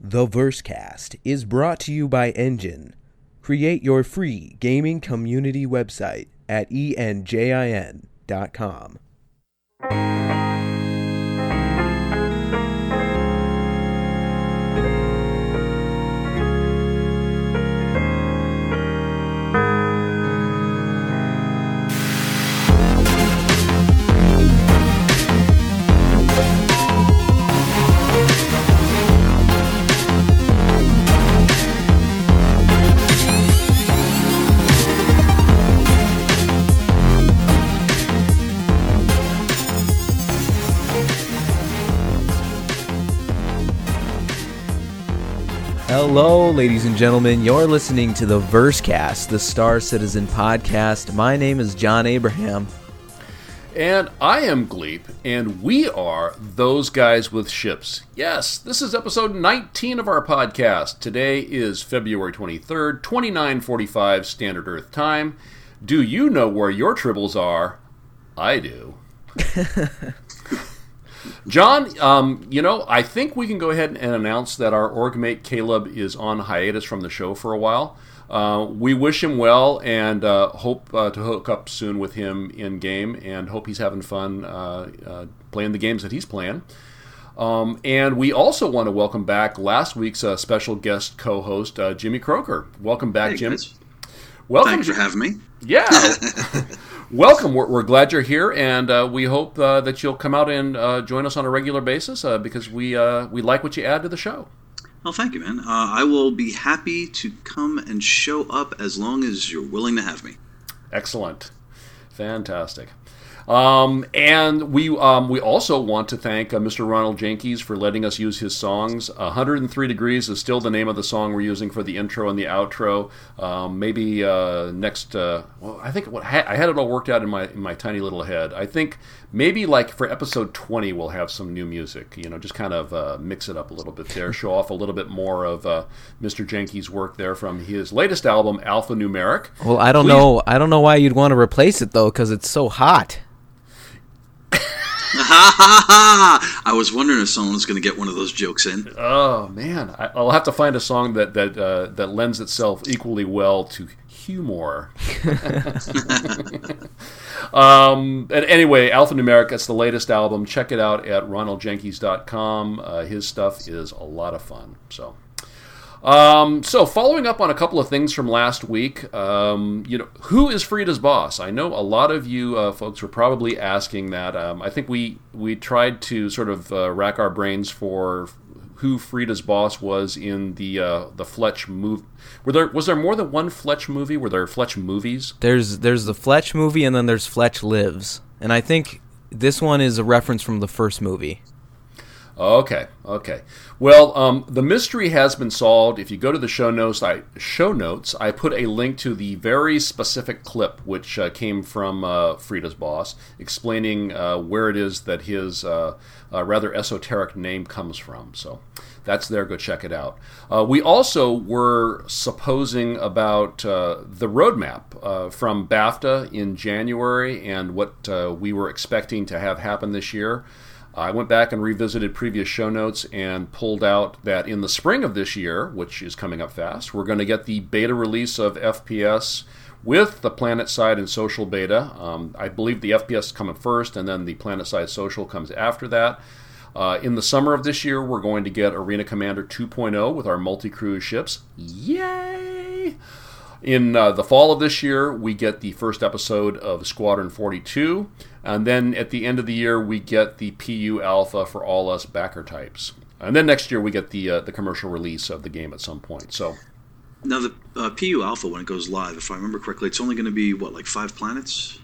The Versecast is brought to you by Enjin. Create your free gaming community website at enjin.com. Hello, ladies and gentlemen. You're listening to the Versecast, the Star Citizen podcast. My name is John Abraham. And I am Gleep, and we are those guys with ships. Yes, this is episode 19 of our podcast. Today is February 23rd, 2945 Standard Earth Time. Do you know where your tribbles are? I do. John, um, you know, I think we can go ahead and announce that our org mate Caleb is on hiatus from the show for a while. Uh, we wish him well and uh, hope uh, to hook up soon with him in game and hope he's having fun uh, uh, playing the games that he's playing. Um, and we also want to welcome back last week's uh, special guest co host, Jimmy Croker. Welcome back, Hey, Jim. guys. Welcome, Thanks for having me. Yeah. Welcome. We're, we're glad you're here, and uh, we hope uh, that you'll come out and uh, join us on a regular basis uh, because we uh, we like what you add to the show. Well, thank you, man. Uh, I will be happy to come and show up as long as you're willing to have me. Excellent, fantastic. Um, and we um, we also want to thank uh, Mr. Ronald Jenkins for letting us use his songs. 103 Degrees is still the name of the song we're using for the intro and the outro. Um, maybe uh, next, uh, well, I think what I had it all worked out in my in my tiny little head. I think maybe like for episode 20 we'll have some new music. You know, just kind of uh, mix it up a little bit there, show off a little bit more of uh, Mr. Jenkins' work there from his latest album, Alpha Numeric. Well, I don't Please- know. I don't know why you'd want to replace it though, because it's so hot. I was wondering if someone was going to get one of those jokes in. Oh man, I, I'll have to find a song that that uh, that lends itself equally well to humor. um, and anyway, Alphanumeric, it's the latest album. Check it out at ronaldjenkins.com. Uh, his stuff is a lot of fun. So. Um, so, following up on a couple of things from last week, um, you know, who is Frida's boss? I know a lot of you uh, folks were probably asking that. Um, I think we we tried to sort of uh, rack our brains for who Frida's boss was in the uh, the Fletch movie. Were there was there more than one Fletch movie? Were there Fletch movies? There's there's the Fletch movie, and then there's Fletch Lives, and I think this one is a reference from the first movie. Okay, okay. Well, um, the mystery has been solved. If you go to the show notes, I show notes. I put a link to the very specific clip which uh, came from uh, Frida's boss, explaining uh, where it is that his uh, uh, rather esoteric name comes from. So that's there. Go check it out. Uh, we also were supposing about the roadmap from BAFTA in January and what we were expecting to have happen this year. I went back and revisited previous show notes and pulled out that in the spring of this year, which is coming up fast, we're going to get the beta release of FPS with the Planet Side and Social beta. Um, I believe the FPS is coming first, and then the Planet Side Social comes after that. Uh, in the summer of this year, we're going to get Arena Commander 2.0 with our multi crew ships. Yay! In uh, the fall of this year, we get the first episode of Squadron 42, and then at the end of the year, we get the PU Alpha for all us backer types. And then next year, we get the uh, the commercial release of the game at some point. So, Now, the uh, PU Alpha, when it goes live, if I remember correctly, it's only going to be, what, like five planets?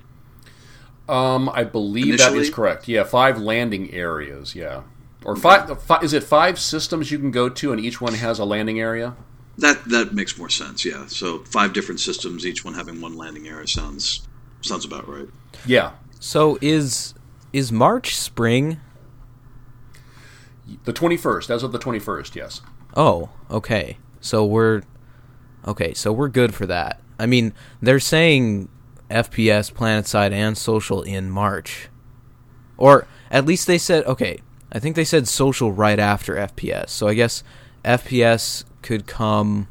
um, I believe that is correct. Yeah, five landing areas. Yeah, or five. fi- Is it five systems you can go to, and each one has a landing area? That that makes more sense, yeah. So five different systems, each one having one landing area sounds sounds about right. Yeah, So is is March spring? the twenty first. As of the twenty first, yes. Oh, okay. So we're okay. So we're good for that. I mean, they're saying FPS, PlanetSide, and Social in March, or at least they said okay. I think they said Social right after FPS. So I guess FPS could come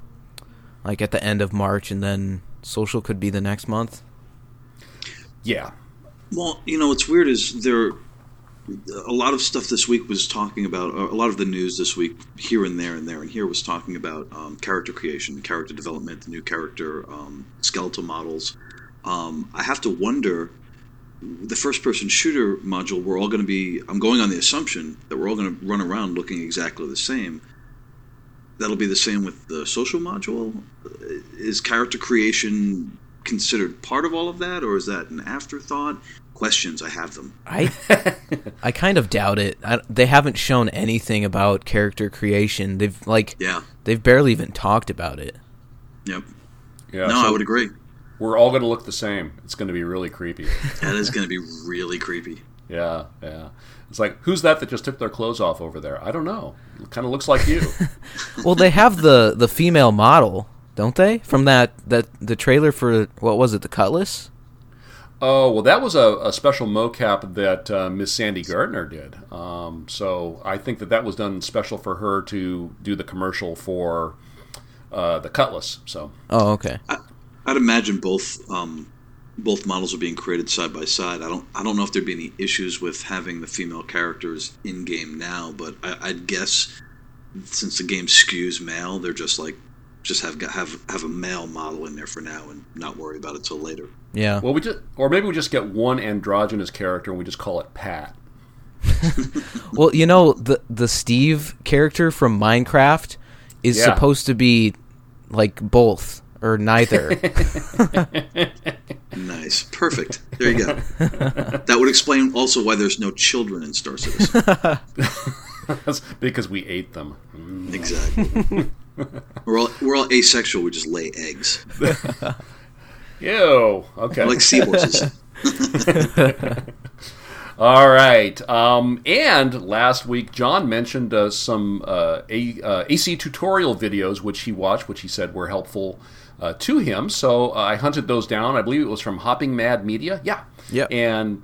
like at the end of March, and then social could be the next month. Yeah. Well, you know, what's weird is there a lot of stuff this week was talking about a lot of the news this week here and there and there and here was talking about um, character creation, character development, the new character um, skeletal models. Um, I have to wonder the first person shooter module we're all going to be i'm going on the assumption that we're all going to run around looking exactly the same that'll be the same with the social module is character creation considered part of all of that or is that an afterthought questions i have them I I kind of doubt it. I, they haven't shown anything about character creation. They've like yeah they've barely even talked about it. yep Yeah. no so i would agree We're all going to look the same. It's going to be really creepy. that is going to be really creepy yeah, yeah. It's like, who's that that just took their clothes off over there? I don't know. It kind of looks like you. Well, they have the the female model, don't they? From that that the trailer for what was it, the Cutlass? Oh well, that was a, a special mocap that uh, Miss Sandi Gardiner did. Um, so I think that that was done special for her to do the commercial for uh, the Cutlass. So Oh, okay. I'd imagine both um, both models are being created side by side. I don't I don't know if there'd be any issues with having the female characters in game now, but I, I'd guess since the game skews male, they're just like just have have have a male model in there for now and not worry about it till later. Yeah. well, we just or maybe we just get one androgynous character and we just call it Pat. Well, you know the the Steve character from Minecraft is Yeah. supposed to be like both or neither. Nice, perfect. There you go. that would explain also why there's no children in Star Citizen. That's because we ate them. Mm. exactly. We're all we're all asexual. We just lay eggs Ew. Okay. like seahorses. All right. Um, and last week, John mentioned uh, some uh, A, uh, AC tutorial videos which he watched, which he said were helpful uh, to him. So uh, I hunted those down. I believe it was from Hopping Mad Media. Yeah. Yep. And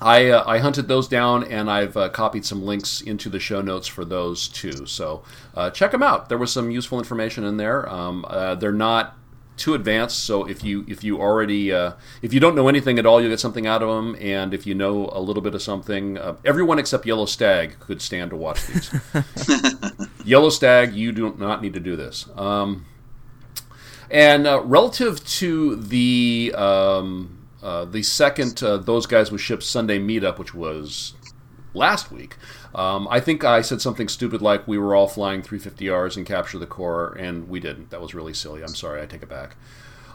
I uh, I hunted those down, and I've uh, copied some links into the show notes for those too. So uh, check them out. There was some useful information in there. Um, uh, they're not too advanced, so if you if you already uh, if you don't know anything at all, you'll get something out of them. And if you know a little bit of something, uh, everyone except Yellow Stag could stand to watch these. Yellow Stag, you do not need to do this. Um, and uh, relative to the um, uh, the second uh, those guys with ships Sunday meetup, which was last week, um, I think I said something stupid like we were all flying 350Rs and capture the core, and we didn't. That was really silly. I'm sorry. I take it back.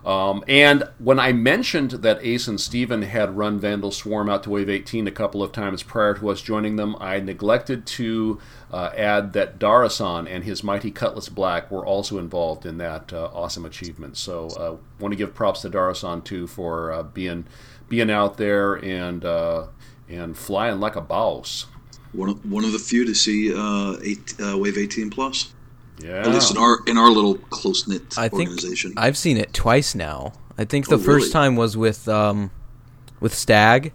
Um, and when I mentioned that Ace and Steven had run Vanduul Swarm out to Wave 18 a couple of times prior to us joining them, I neglected to uh, add that Darasan and his Mighty Cutlass Black were also involved in that uh, awesome achievement. So uh, want to give props to Darasan too for uh, being being out there and uh, and flying like a boss. One of, one of the few to see uh, eight, Wave 18 plus. Yeah, At least in our in our little close knit I think organization. I've seen it twice now. I think the Oh, first really? time was with um, with Stag,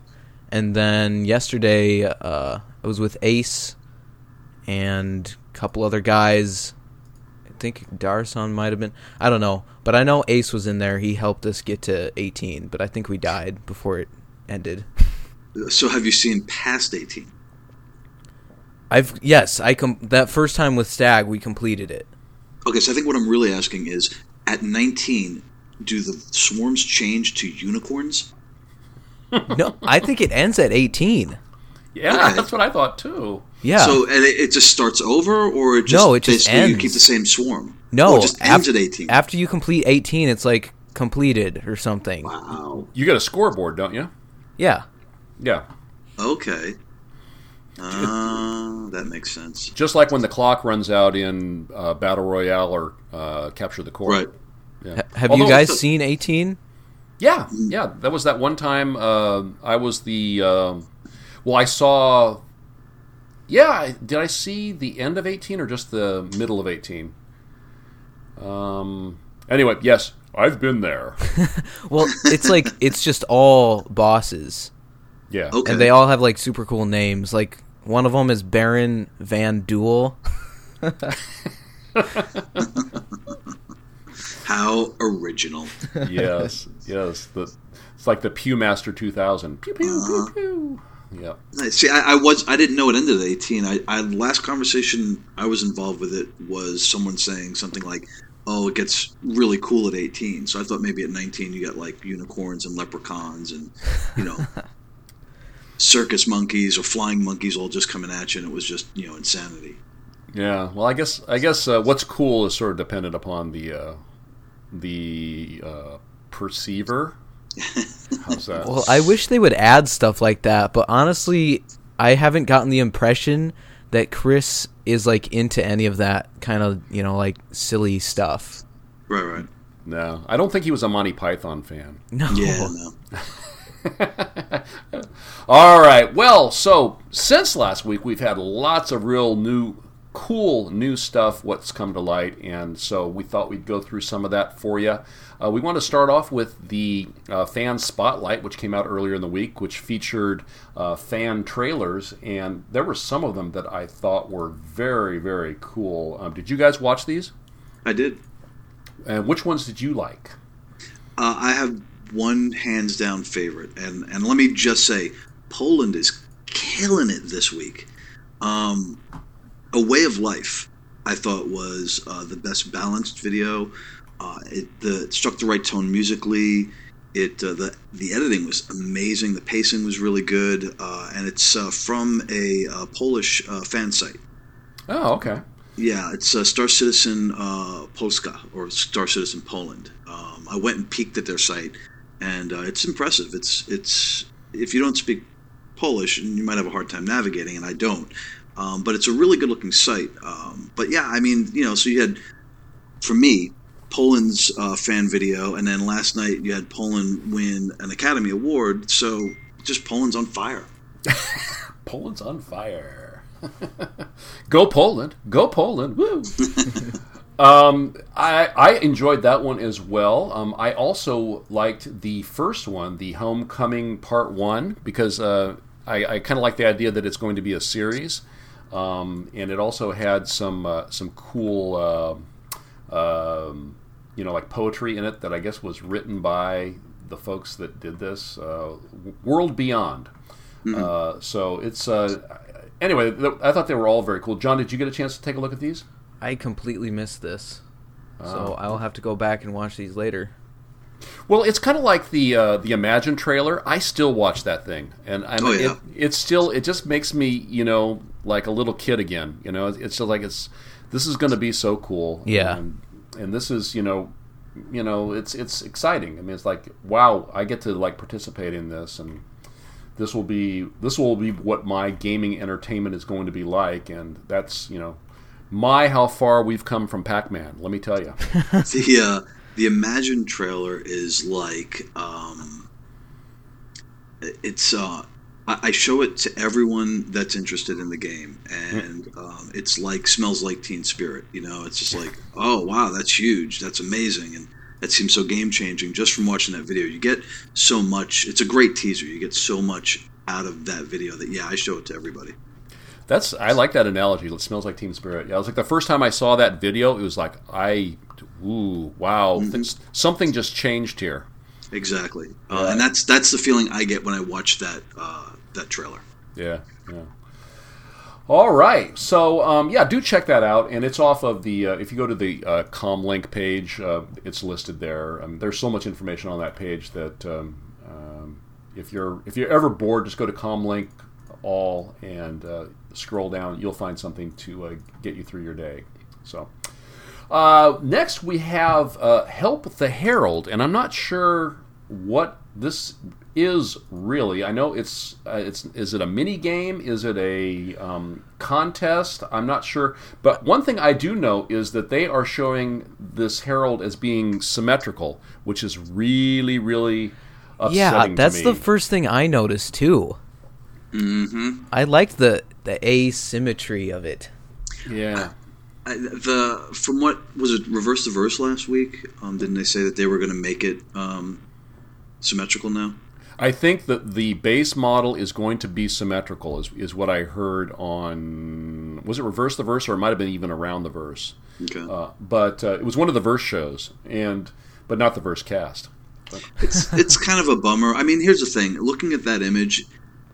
and then yesterday uh, it was with Ace and a couple other guys. I think Darson might have been. I don't know, but I know Ace was in there. He helped us get to 18, but I think we died before it ended. so have you seen past 18? I've yes, I com- that first time with Stag we completed it. Okay, so I think what I'm really asking is at 19, do the swarms change to unicorns? No, I think it ends at 18. yeah, Okay. that's what I thought too. Yeah. So and it, it just starts over, or it just No, it just basically you keep the same swarm? no, or it just ends af- at 18. After you complete 18, it's like completed or something. wow. You get a scoreboard, don't you? Yeah. Yeah. Okay. Uh, that makes sense. Just like when the clock runs out in uh, Battle Royale or uh, Capture the Core. Right. Yeah. Ha- have Although- you guys seen 18? Yeah, yeah. That was that one time uh, I was the. um well, I saw. Yeah, did I see the end of 18 or just the middle of 18? Um. Anyway, yes, I've been there. Well, it's like it's just all bosses, Yeah. Okay. and they all have like super cool names. Like one of them is Baron Van Duel. How original. yes, yes. The, it's like the Pewmaster 2000. Pew pew Uh-huh. pew pew. Yeah. See, I, I was I didn't know it ended at eighteen. I, I last conversation I was involved with it was someone saying something like, "Oh, it gets really cool at 18." So I thought maybe at 19 you got like unicorns and leprechauns and you know circus monkeys or flying monkeys all just coming at you, and it was just you know insanity. Yeah. Well, I guess I guess uh, what's cool is sort of dependent upon the uh, the uh, perceiver. How's that? Well, I wish they would add stuff like that, but honestly, I haven't gotten the impression that Chris is like into any of that kind of, you know, like silly stuff. Right, right. no, I don't think he was a Monty Python fan. No. Yeah, no. All right. Well, so since last week, we've had lots of real new, cool new stuff. What's come to light, and so we thought we'd go through some of that for you. Uh, we want to start off with the uh, fan spotlight, which came out earlier in the week, which featured uh, fan trailers, and there were some of them that I thought were very, very cool. Um, did you guys watch these? I did. And which ones did you like? Uh, I have one hands down favorite, and and let me just say, Poland is killing it this week. Um, a Way of Life, I thought was uh, the best balanced video. Uh, it, the, it struck the right tone musically. It uh, the the editing was amazing. The pacing was really good, uh, and it's uh, from a uh, Polish uh, fan site. Oh, okay. Yeah, it's uh, Star Citizen uh, Polska or Star Citizen Poland. Um, I went and peeked at their site, and uh, it's impressive. It's it's if you don't speak Polish, and you might have a hard time navigating, and I don't. Um, but it's a really good looking site. Um, but yeah, I mean, you know, so you had for me Poland's uh, fan video, and then last night you had Poland win an Academy Award. So just Poland's on fire. Poland's on fire. go Poland! Go Poland! Woo! um, I I enjoyed that one as well. Um, I also liked the first one, the Homecoming Part One, because uh, I, I kind of like the idea that it's going to be a series, um, and it also had some uh, some cool, uh, um, you know, like poetry in it that I guess was written by the folks that did this. Uh, World Beyond. Uh, so it's uh, anyway. I thought they were all very cool. John, did you get a chance to take a look at these? I completely missed this. So Oh. I'll have to go back and watch these later. Well, it's kind of like the uh, the Imagine trailer. I still watch that thing, and, and Oh, yeah. it, it's still it just makes me you know like a little kid again. You know, it's just like it's this is going to be so cool. Yeah. and, and this is you know you know it's it's exciting. I mean, it's like wow, I get to like participate in this, and this will be this will be what my gaming entertainment is going to be like, and that's you know my how far we've come from Pac-Man. Let me tell you. the uh, the Imagine trailer is like um, it's uh, I, I show it to everyone that's interested in the game, and um, it's like smells like Teen Spirit. You know, it's just like oh wow, that's huge, that's amazing, and that seems so game changing just from watching that video. You get so much. It's a great teaser. You get so much out of that video that yeah, I show it to everybody. That's I like that analogy. It smells like Team Spirit. Yeah, it was like the first time I saw that video, it was like I, ooh, wow, things, something just changed here. Exactly, uh, and that's that's the feeling I get when I watch that uh, that trailer. Yeah, yeah. All right, so um, yeah, do check that out, and it's off of the. Uh, if you go to the uh, Comlink page, uh, it's listed there. Um, there's so much information on that page that um, um, if you're if you're ever bored, just go to Comlink all and uh, scroll down. You'll find something to uh, get you through your day. So. Uh, next, we have uh, Help the Herald, and I'm not sure what this is really. I know it's uh, it's is it a mini game? Is it a um, contest? I'm not sure. But one thing I do know is that they are showing this Herald as being symmetrical, which is really really upsetting. Yeah, that's the first thing I noticed too. Mm-hmm. I liked the the asymmetry of it. yeah. I, the from what was it reverse the verse last week? Um, didn't they say that they were going to make it um, symmetrical now? I think that the base model is going to be symmetrical, is, is what I heard on. Was it Reverse the Verse, or it might have been even around the Verse? Okay. Uh, but uh, it was one of the Verse shows, and but not the Verse cast. it's it's kind of a bummer. I mean, here's the thing: looking at that image,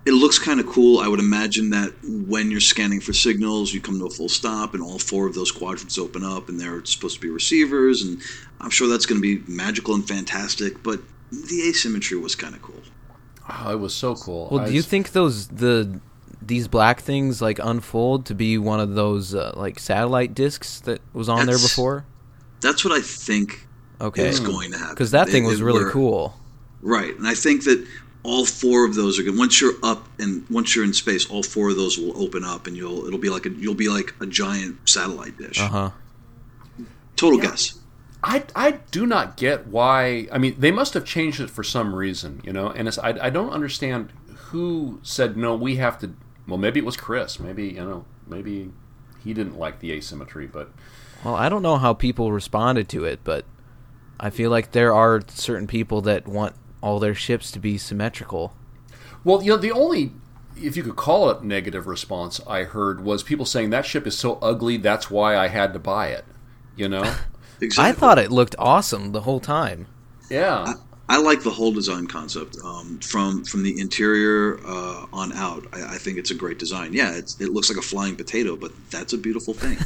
it looks kind of cool. I would imagine that when you're scanning for signals, you come to a full stop, and all four of those quadrants open up, and they're supposed to be receivers, and I'm sure that's going to be magical and fantastic. But the asymmetry was kind of cool. Oh, it was so cool. Well, I do you s- think those the these black things like unfold to be one of those uh, like satellite discs that was on there before? That's what I think Okay, is going to happen. because that thing It- was it really were- cool. Right, and I think that all four of those are good. Once you're up and once you're in space, all four of those will open up, and you'll it'll be like a you'll be like a giant satellite dish. Uh huh. Total guess. I, I do not get why. I mean, they must have changed it for some reason, you know. And it's, I I don't understand who said no. We have to. Well, maybe it was Chris. Maybe you know. Maybe he didn't like the asymmetry, but Well, I don't know how people responded to it, but I feel like there are certain people that want all their ships to be symmetrical. well, you know, the only if you could call it negative response I heard was people saying that ship is so ugly. That's why I had to buy it. You know. Exactly. I thought it looked awesome the whole time. Yeah. I like the whole design concept um, from from the interior uh, on out. I, I think it's a great design. Yeah, it's, it looks like a flying potato, but that's a beautiful thing.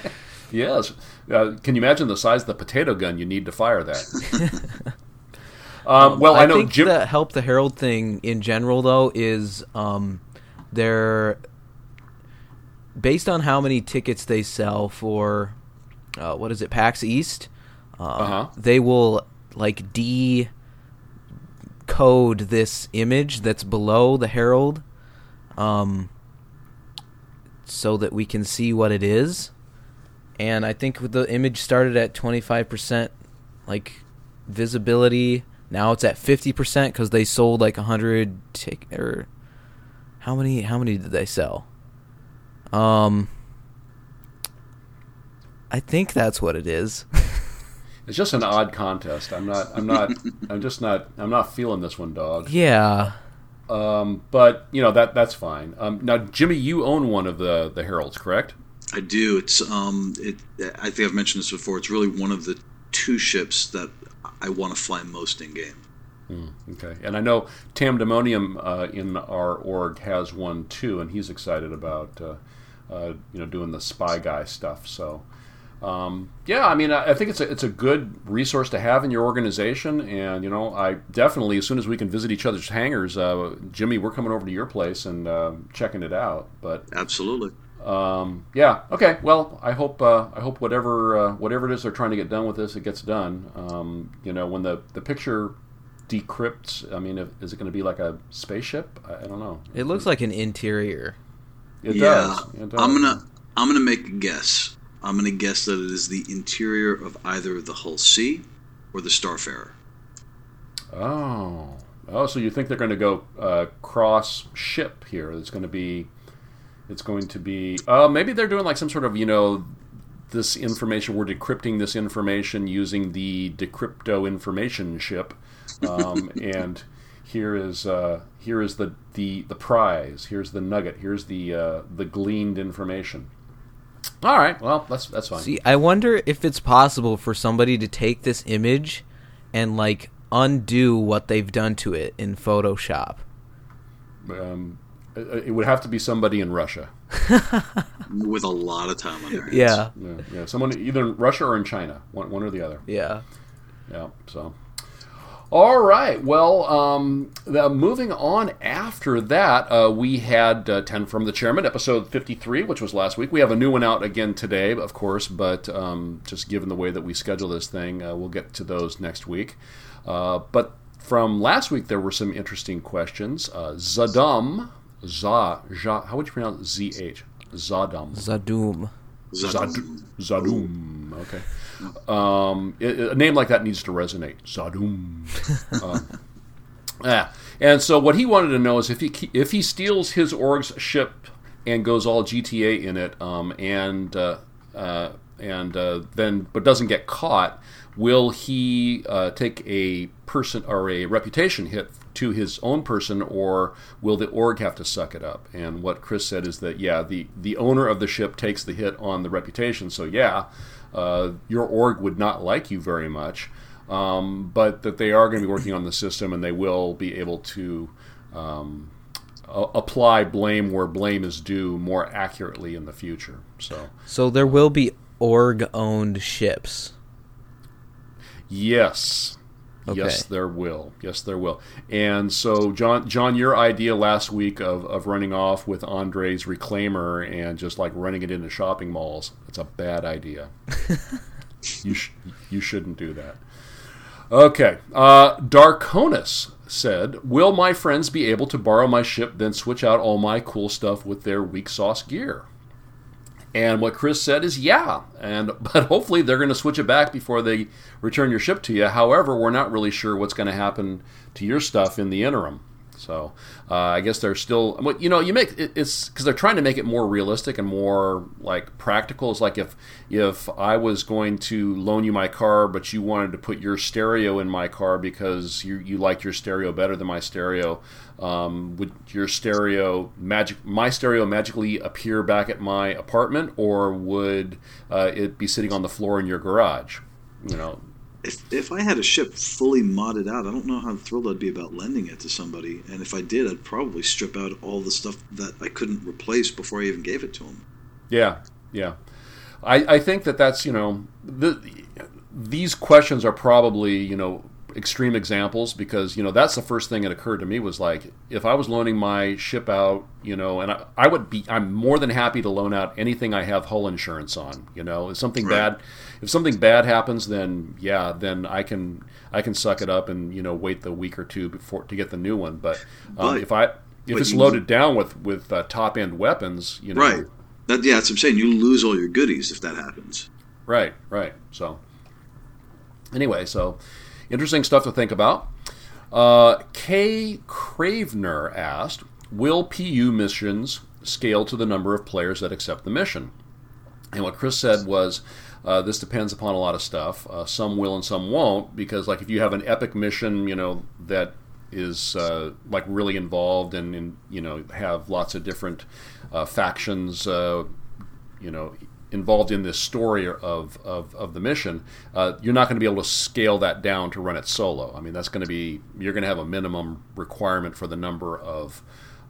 Yes. Uh, can you imagine the size of the potato gun you need to fire that? Um, well, I, know think Jim. the help the herald thing in general though is um, they're based on how many tickets they sell for uh, what is it PAX East. Uh, Uh-huh. They will like decode this image that's below the herald, um, so that we can see what it is. And I think the image started at twenty five percent, like visibility. Now it's at fifty percent because they sold like a hundred tick or how many? How many did they sell? Um, I think that's what it is. It's just an odd contest. I'm not. I'm not. I'm just not. I'm not feeling this one, dog. yeah, Um, but you know that that's fine. Um, now, Jimmy, you own one of the the heralds, correct? I do. It's um, it. I think I've mentioned this before. It's really one of the two ships that I want to fly most in game. Okay. And I know Tam Demonium uh, in our org has one too, and he's excited about uh, uh, you know doing the spy guy stuff. So. Um, yeah, I mean, I, I think it's a it's a good resource to have in your organization, and you know, I definitely as soon as we can visit each other's hangars, uh, Jimmy, we're coming over to your place and uh, checking it out. But Absolutely. Um, yeah, okay. Well, I hope uh, I hope whatever uh, whatever it is they're trying to get done with this, it gets done. Um, you know, when the the picture decrypts, I mean, if, is it going to be like a spaceship? I, I don't know. it looks like an interior. It yeah. does. It does. I'm gonna I'm gonna make a guess. I'm gonna guess that it is the interior of either the Hull C or the Starfarer. Oh, oh. So you think they're going to go uh, cross ship here? It's going to be. It's going to be. Uh, maybe they're doing like some sort of you know. This information, we're decrypting this information using the decrypto information ship, um, and here is uh, here is the, the the prize. Here's the nugget. Here's the uh, the gleaned information. All right, well that's that's fine. See, I wonder if it's possible for somebody to take this image and like undo what they've done to it in Photoshop. Um, it it would have to be somebody in Russia. with a lot of time on their hands. Yeah, Yeah, yeah, someone either in Russia or in China, one, one or the other. yeah. Yeah. So, all right. Well, um, the, moving on after that, uh, we had uh, 10 from the Chairman, episode 53, which was last week. We have a new one out again today, of course, but um, just given the way that we schedule this thing, uh, we'll get to those next week. Uh, but from last week, there were some interesting questions. Uh, Zadum, Za, ja, how would you pronounce ZH? Zadum. Zadum. Zadum. Zadum. Okay. Um, it- it- a name like that needs to resonate. Zadum. um, yeah. And so what he wanted to know is if he if he steals his org's ship and goes all GTA in it, um, and uh, uh, and uh, then but doesn't get caught, will he uh, take a person or a reputation hit to his own person, or will the org have to suck it up? And what Chris said is that yeah, the the owner of the ship takes the hit on the reputation. So yeah, uh, your org would not like you very much, um, but that they are going to be working on the system and they will be able to. Um, apply blame where blame is due more accurately in the future. So, so there will be org-owned ships. Yes. Okay. Yes, there will. Yes, there will. And so, John, John, your idea last week of, of running off with Andre's reclaimer and just like running it into shopping malls, it's a bad idea. you sh- you shouldn't do that. Okay, uh, Darkonus said, "Will my friends be able to borrow my ship, then switch out all my cool stuff with their weak sauce gear?" And what Chris said is yeah, and but hopefully they're going to switch it back before they return your ship to you. However, we're not really sure what's going to happen to your stuff in the interim. So uh, I guess they're still, you know, you make it's because they're trying to make it more realistic and more like practical. It's like if if I was going to loan you my car, but you wanted to put your stereo in my car because you you like your stereo better than my stereo, um, would your stereo magic my stereo magically appear back at my apartment, or would uh, it be sitting on the floor in your garage? You know, if if I had a ship fully modded out, I don't know how thrilled I'd be about lending it to somebody. And if I did, I'd probably strip out all the stuff that I couldn't replace before I even gave it to them. Yeah, yeah. I, I think that that's you know the, these questions are probably you know extreme examples because you know that's the first thing that occurred to me was like if I was loaning my ship out, you know, and I, I would be I'm more than happy to loan out anything I have hull insurance on. You know, if something right. bad if something bad happens, then yeah, then I can I can suck it up and you know wait the week or two before to get the new one. But, um, but if I if it's loaded down with with uh, top end weapons, you know, right? That, yeah, that's what I'm saying. You lose all your goodies if that happens. Right, right. So anyway, so Interesting stuff to think about. Uh, Kay Cravener asked, "Will PU missions scale to the number of players that accept the mission?" And what Chris said was, uh, "This depends upon a lot of stuff. Uh, some will and some won't, because like if you have an epic mission, you know that is uh, like really involved and, and, you know have lots of different uh, factions, uh, you know." Involved in this story of, of, of the mission, uh, you're not going to be able to scale that down to run it solo. I mean, that's going to be you're going to have a minimum requirement for the number of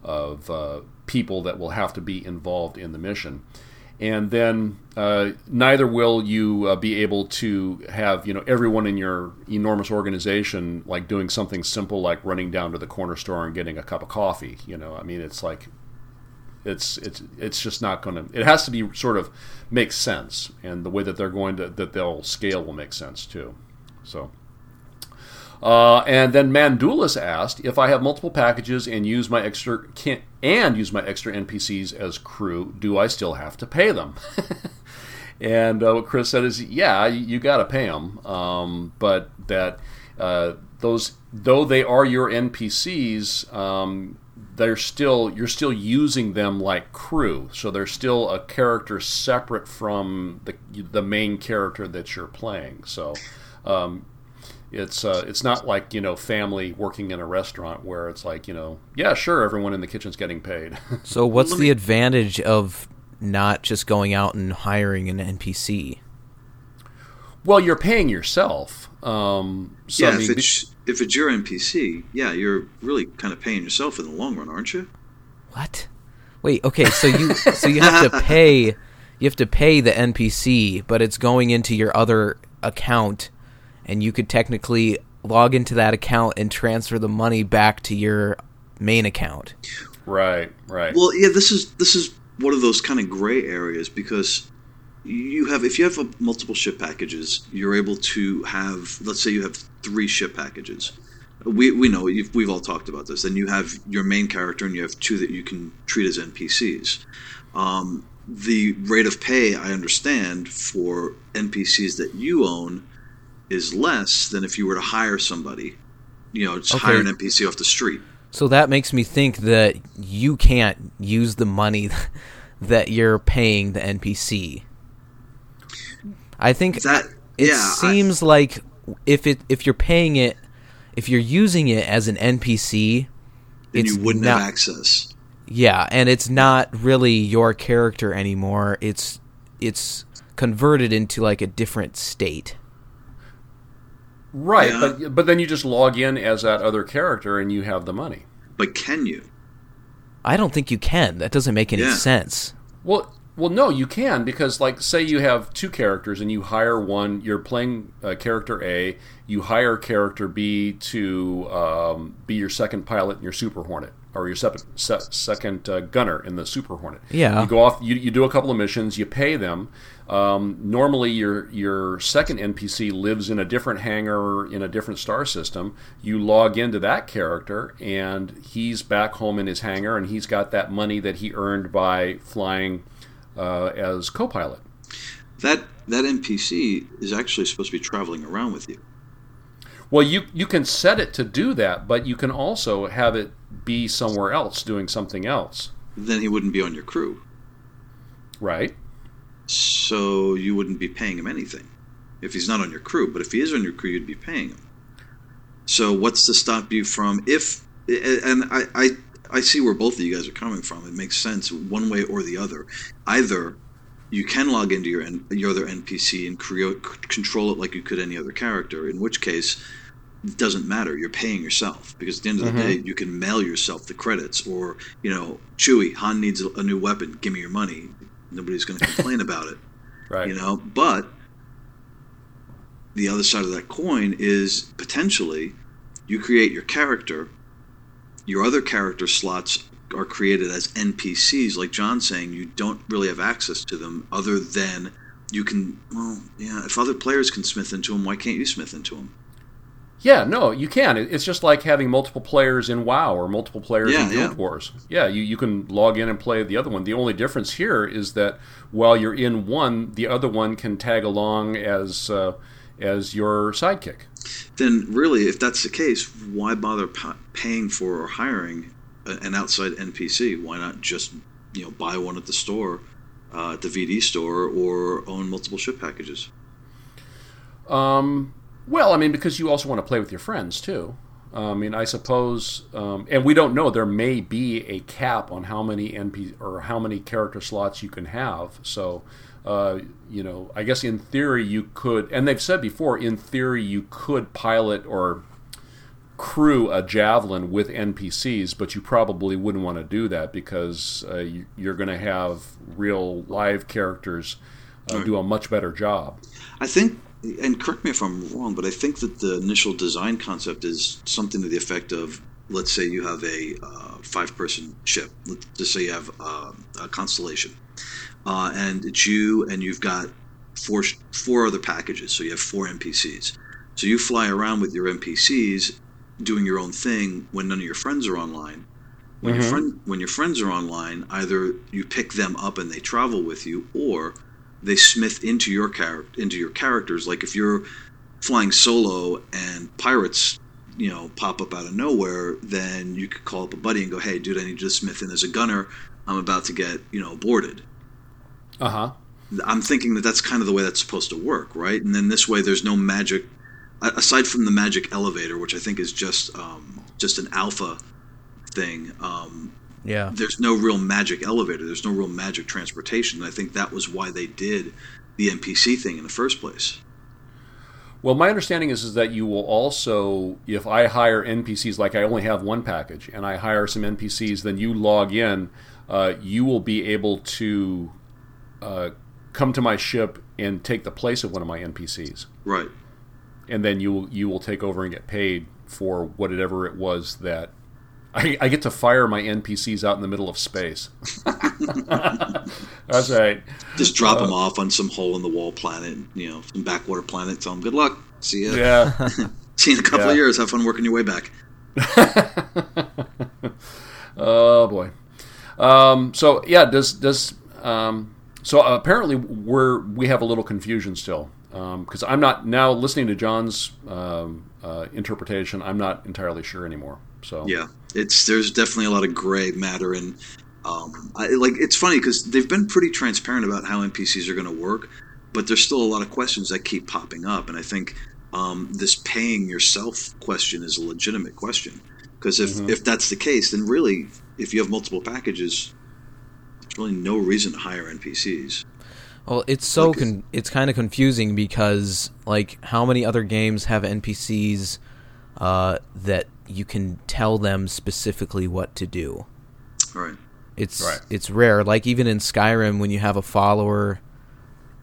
of uh, people that will have to be involved in the mission. And then uh, neither will you uh, be able to have you know everyone in your enormous organization like doing something simple like running down to the corner store and getting a cup of coffee. You know, I mean, it's like it's it's it's just not going to. It has to be sort of make sense, and the way that they're going to that they'll scale will make sense too. So. Uh, and then Mandulas asked if I have multiple packages and use my extra can, and use my extra NPCs as crew, do I still have to pay them? and uh, what Chris said is, yeah, you, you got to pay them, um, but that uh, those though they are your NPCs, um, they're still you're still using them like crew. So they're still a character separate from the the main character that you're playing. So um, it's uh, it's not like you know family working in a restaurant where it's like you know yeah sure everyone in the kitchen's getting paid. So what's the advantage of not just going out and hiring an npc well you're paying yourself um, so, yeah, I mean, if it's if it's your NPC, yeah, you're really kind of paying yourself in the long run, aren't you? What? Wait, okay, so you so you have to pay you have to pay the NPC, but it's going into your other account and you could technically log into that account and transfer the money back to your main account. Right, right. Well, yeah, this is this is one of those kind of gray areas because you have if you have a, multiple ship packages, you're able to have let's say you have three ship packages. We, we know we've all talked about this. Then you have your main character, and you have two that you can treat as NPCs. Um, the rate of pay I understand for NPCs that you own is less than if you were to hire somebody. You know, just okay. hire an NPC off the street. So that makes me think that you can't use the money that you're paying the NPC I think That it yeah, I- seems like if it if you're paying it, if you're using it as an NPC, then it's you wouldn't not, have access. Yeah, and it's not really your character anymore. It's it's converted into like a different state. Right, Yeah. but but then you just log in as that other character and you have the money. But can you? I don't think you can. That doesn't make any Yeah. sense. Well, well, no, you can because, like, say you have two characters and you hire one. You're playing uh, character A. You hire character B to um, be your second pilot in your Super Hornet or your sep- se- second uh, gunner in the Super Hornet. Yeah. You go off. You, you do a couple of missions. You pay them. Um, normally, your your second NPC lives in a different hangar in a different star system. You log into that character, and he's back home in his hangar, and he's got that money that he earned by flying uh, as co-pilot. That that NPC is actually supposed to be traveling around with you. Well, you you can set it to do that, but you can also have it be somewhere else doing something else, Then he wouldn't be on your crew, right? so you wouldn't be paying him anything if he's not on your crew. But if he is on your crew, you'd be paying him. So what's to stop you from if? And I I, I see where both of you guys are coming from. It makes sense one way or the other. Either you can log into your N- your other NPC and create control it like you could any other character. In which case, it doesn't matter. You're paying yourself because at the end of the mm-hmm. day, you can mail yourself the credits. Or you know, Chewie, Han needs a, a new weapon. Give me your money. Nobody's going to complain about it. Right. You know, but the other side of that coin is potentially you create your character. Your other character slots are created as NPCs, like John's saying. You don't really have access to them other than you can. Well, yeah. If other players can smith into them, why can't you smith into them? Yeah, no, you can. It's just like having multiple players in WoW or multiple players Yeah, in Guild yeah. Wars. Yeah, you, you can log in and play the other one. The only difference here is that while you're in one, the other one can tag along as uh, as your sidekick. Then, really, if that's the case, why bother pa- paying for or hiring a- an outside NPC? Why not just you know buy one at the store, uh, at the VD store, or own multiple ship packages? Um, well, I mean, because you also want to play with your friends too. I mean, I suppose, um, and we don't know. There may be a cap on how many NP or how many character slots you can have. So, uh, you know, I guess in theory you could, and they've said before, in theory you could pilot or crew a javelin with NPCs, but you probably wouldn't want to do that because uh, you, you're going to have real live characters uh, do a much better job. I think, and correct me if I'm wrong, but I think that the initial design concept is something to the effect of let's say you have a uh, five person ship. Let's just say you have uh, a constellation. Uh, and it's you, and you've got four, four other packages. So you have four NPCs. So you fly around with your NPCs doing your own thing when none of your friends are online. When your friend when your friends are online, either you pick them up and they travel with you, or they smith into your char- into your characters. Like if you're flying solo and pirates, you know, pop up out of nowhere, then you could call up a buddy and go, "Hey, dude, I need you to smith in as a gunner. I'm about to get you know boarded." Uh huh. I'm thinking that that's kind of the way that's supposed to work, right? And then this way, there's no magic aside from the magic elevator, which I think is just um, just an alpha thing. Um, Yeah. there's no real magic elevator. There's no real magic transportation. And I think that was why they did the NPC thing in the first place. Well, my understanding is, is that you will also, if I hire NPCs, like I only have one package, and I hire some NPCs, then you log in, uh, you will be able to uh, come to my ship and take the place of one of my NPCs, Right. and then you will you will take over and get paid for whatever it was that. I, I get to fire my NPCs out in the middle of space. That's right. Just drop them off on some hole in the wall planet, you know, some backwater planet. Tell them good luck. See ya. Yeah. See you in a couple Yeah. of years. Have fun working your way back. Oh boy. Um, so yeah, does does um, so apparently we're we have a little confusion still because I'm not now listening to John's um, uh, interpretation. I'm not entirely sure anymore. So Yeah, it's there's definitely a lot of gray matter, and um, I, like it's funny because they've been pretty transparent about how NPCs are going to work, but there's still a lot of questions that keep popping up, and I think um, this paying yourself question is a legitimate question because if Mhm. if that's the case, then really, if you have multiple packages, really no reason to hire NPCs. Well, it's so Like- con- it's kind of confusing because like how many other games have NPCs uh, that you can tell them specifically what to do? All right. It's Right. it's rare. Like even in Skyrim, when you have a follower,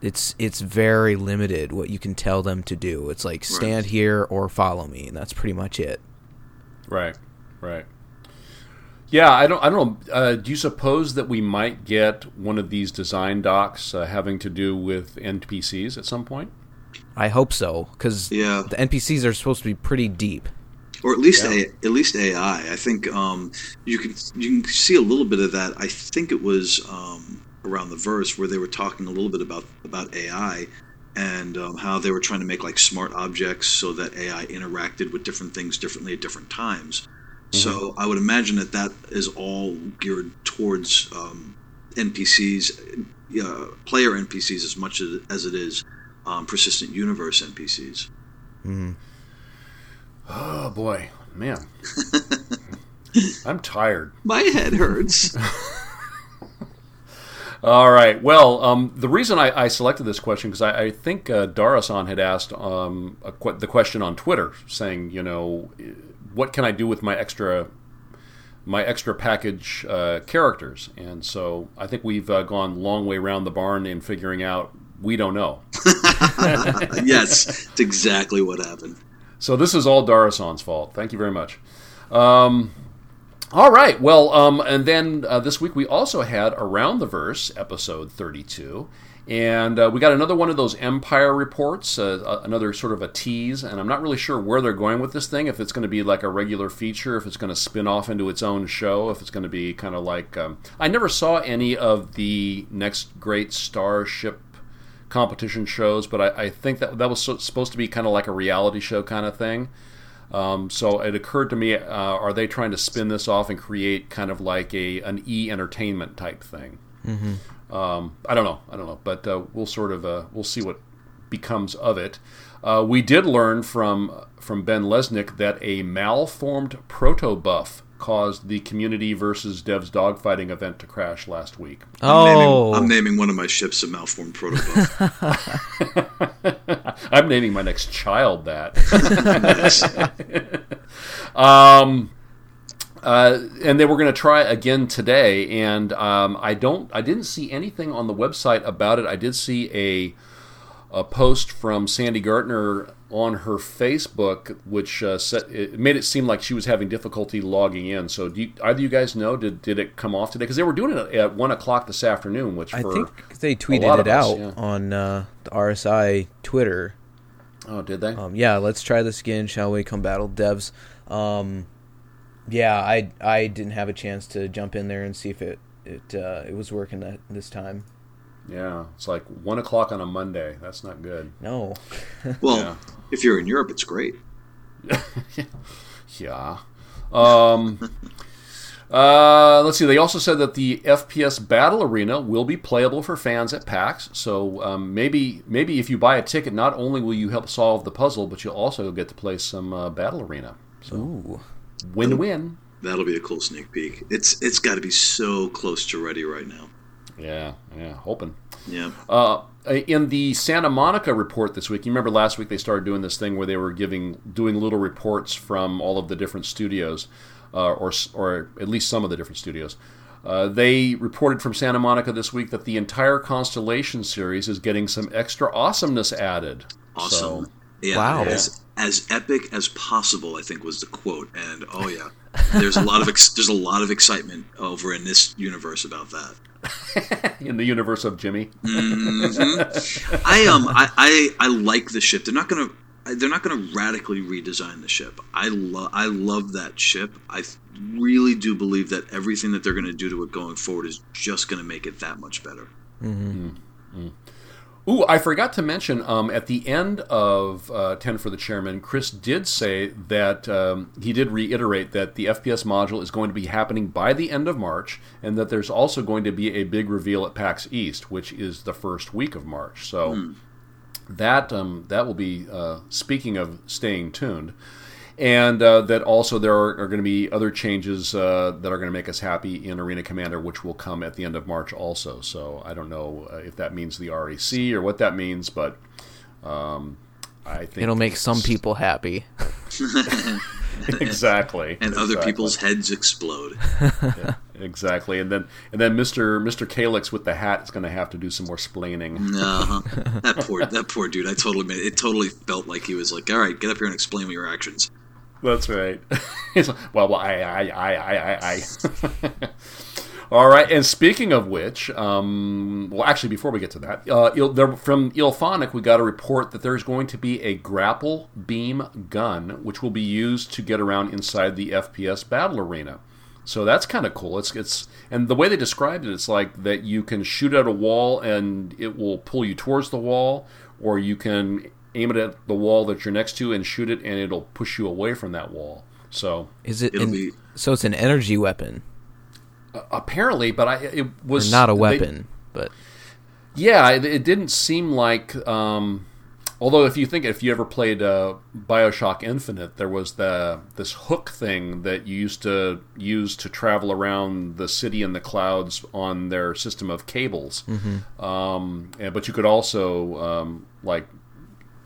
it's it's very limited what you can tell them to do. It's like stand here or follow me, and that's pretty much it. Right, right. Yeah, I don't. I don't know. Uh, do you suppose that we might get one of these design docs uh, having to do with NPCs at some point? I hope so because Yeah. the NPCs are supposed to be pretty deep. or at least Yeah. a, at least AI. I think um, you can you can see a little bit of that. I think it was um, around the verse where they were talking a little bit about about AI and um, how they were trying to make like smart objects so that AI interacted with different things differently at different times. So I would imagine that that is all geared towards um, NPCs, uh, player NPCs as much as, as it is um, persistent universe NPCs. Mhm. Oh boy, man, I'm tired. My head hurts. All right. Well, um, the reason I, I selected this question because I, I think uh, Darasan had asked um, que- the question on Twitter, saying, you know, what can I do with my extra my extra package uh, characters? And so I think we've uh, gone long way around the barn in figuring out we don't know. yes, it's exactly what happened. So this is all Darasan's fault. Thank you very much. Um, all right. Well, um, and then uh, this week we also had Around the Verse, episode 32. And uh, we got another one of those Empire reports, uh, uh, another sort of a tease. And I'm not really sure where they're going with this thing, if it's going to be like a regular feature, if it's going to spin off into its own show, if it's going to be kind of like. Um, I never saw any of the next great Starship competition shows, but I, I think that that was so, supposed to be kind of like a reality show kind of thing. Um, so it occurred to me: uh, Are they trying to spin this off and create kind of like a an e entertainment type thing? Mm-hmm. Um, I don't know. I don't know, but uh, we'll sort of uh, we'll see what becomes of it. Uh, we did learn from from Ben Lesnick that a malformed protobuf caused the community versus devs dogfighting event to crash last week. I'm, Oh, naming, I'm naming one of my ships a malformed protobuf. I'm naming my next child that. um, uh, and they were going to try again today, and um, I don't, I didn't see anything on the website about it. I did see a a post from Sandi Gardiner on her Facebook, which uh, set, it made it seem like she was having difficulty logging in. So, do you, either you guys know did did it come off today? Because they were doing it at one o'clock this afternoon, which I think they tweeted it us, out yeah. on uh, the RSI Twitter. oh, did they? Um, yeah, let's try this again, shall we? Come battle devs. Um, yeah, I I didn't have a chance to jump in there and see if it it uh, it was working that this time. Yeah, it's like one o'clock on a Monday. That's not good. No. Well, Yeah. if you're in Europe, it's great. Yeah. Um, uh, let's see. They also said that the FPS Battle Arena will be playable for fans at PAX. So um, maybe maybe if you buy a ticket, not only will you help solve the puzzle, but you'll also get to play some uh, Battle Arena. So Ooh. Win-win. That'll be a cool sneak peek. It's it's got to be so close to ready right now. Yeah, yeah. Hoping. Yeah. Uh, in the Santa Monica report this week, you remember last week they started doing this thing where they were giving doing little reports from all of the different studios, uh, or or at least some of the different studios. Uh, they reported from Santa Monica this week that the entire Constellation series is getting some extra awesomeness added. Awesome. So, Yeah. Wow. As, as epic as possible, I think was the quote. And oh yeah, there's a lot of ex- there's a lot of excitement over in this universe about that. in the universe of Jimmy, Mhm. I um I, I I like the ship. They're not gonna they're not gonna radically redesign the ship. I love I love that ship. I really do believe that everything that they're gonna do to it going forward is just gonna make it that much better. hmm Ooh, I forgot to mention um, at the end of uh, 10 for the Chairman, Chris did say that um, he did reiterate that the FPS module is going to be happening by the end of March and that there's also going to be a big reveal at PAX East, which is the first week of March. So that, um, that will be, uh, speaking of staying tuned, and uh, that also there are, are going to be other changes uh, that are going to make us happy in Arena Commander, which will come at the end of March also. So I don't know uh, if that means the REC or what that means, but um, I think It'll make some people happy. exactly and other exactly. people's heads explode. exactly, and then and then Mister Mister Calix with the hat is going to have to do some more splaining. Uh-huh. that poor that poor dude. I totally made it. Totally felt like he was like, "All right, get up here and explain me your actions." That's right. Well, well, I, I, I, I, I, I. All right. And speaking of which, um, well, actually, before we get to that, uh, from Illfonic, we got a report that there's going to be a grapple beam gun, which will be used to get around inside the FPS battle arena. So that's kind of cool. It's it's and the way they described it, it's like that you can shoot at a wall and it will pull you towards the wall, or you can aim it at the wall that you're next to and shoot it, and it'll push you away from that wall. So Is it? It'll an- be- so it's an energy weapon, uh, apparently, but I it or was not a they- weapon, but yeah, it, it didn't seem like. Um, although, if you think if you ever played uh, Bioshock Infinite, there was the this hook thing that you used to use to travel around the city in the clouds on their system of cables. Um, and, but you could also um, like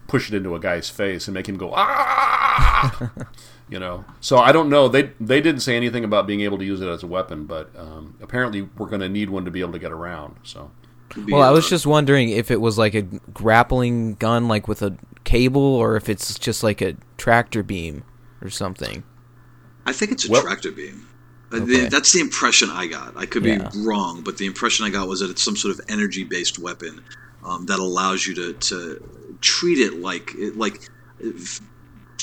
push it into a guy's face and make him go ah. you know, so I don't know. They they didn't say anything about being able to use it as a weapon, but um, apparently we're going to need one to be able to get around. So. Well, I was just wondering if it was like a grappling gun, like with a cable, or if it's just like a tractor beam or something. I think it's a Well- tractor beam. Okay. that's the impression I got. I could Yeah. be wrong, but the impression I got was that it's some sort of energy-based weapon um, that allows you to, to treat it like it, like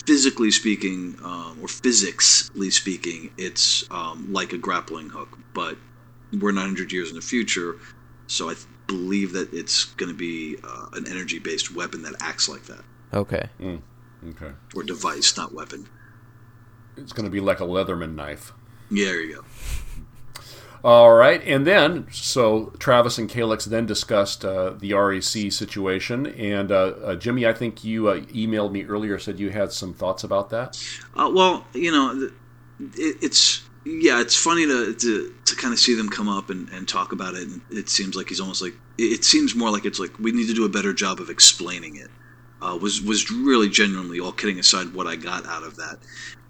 physically speaking um, or physically speaking, it's um, like a grappling hook. But we're 900 years in the future, so I th- believe that it's going to be uh, an energy-based weapon that acts like that, Okay. Okay. or device, not weapon. It's going to be like a Leatherman knife. Yeah, there you go. All right, and then so Travis and Calix then discussed uh, the REC situation, and uh, uh, Jimmy, I think you uh, emailed me earlier said you had some thoughts about that. Uh, well, you know, it, it's yeah, it's funny to to, to kind of see them come up and, and talk about it. And it seems like he's almost like it seems more like it's like we need to do a better job of explaining it. Uh, was was really genuinely all kidding aside what I got out of that,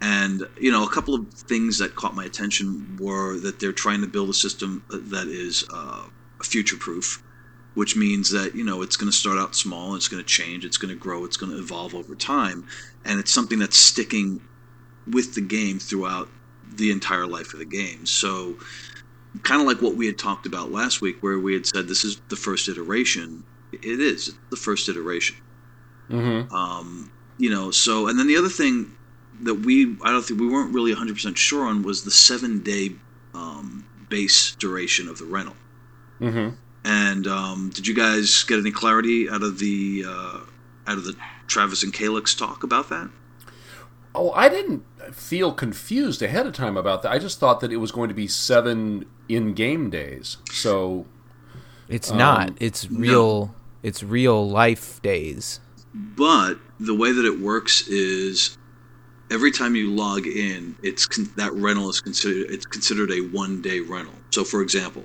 and you know a couple of things that caught my attention were that they're trying to build a system that is uh, future proof, which means that you know it's going to start out small, it's going to change, it's going to grow, it's going to evolve over time, and it's something that's sticking with the game throughout the entire life of the game. So, kind of like what we had talked about last week, where we had said this is the first iteration. It is the first iteration. Mm-hmm. Um, you know, so and then the other thing that we I don't think we weren't really 100 percent sure on was the seven day um, base duration of the rental. Mm-hmm. And um, did you guys get any clarity out of the uh, out of the Travis and Calix talk about that? Oh, I didn't feel confused ahead of time about that. I just thought that it was going to be seven in-game days. So, It's Um, not. It's real. It's real life days. But the way that it works is every time you log in, it's con- that rental is considered it's considered a one day rental. So, for example,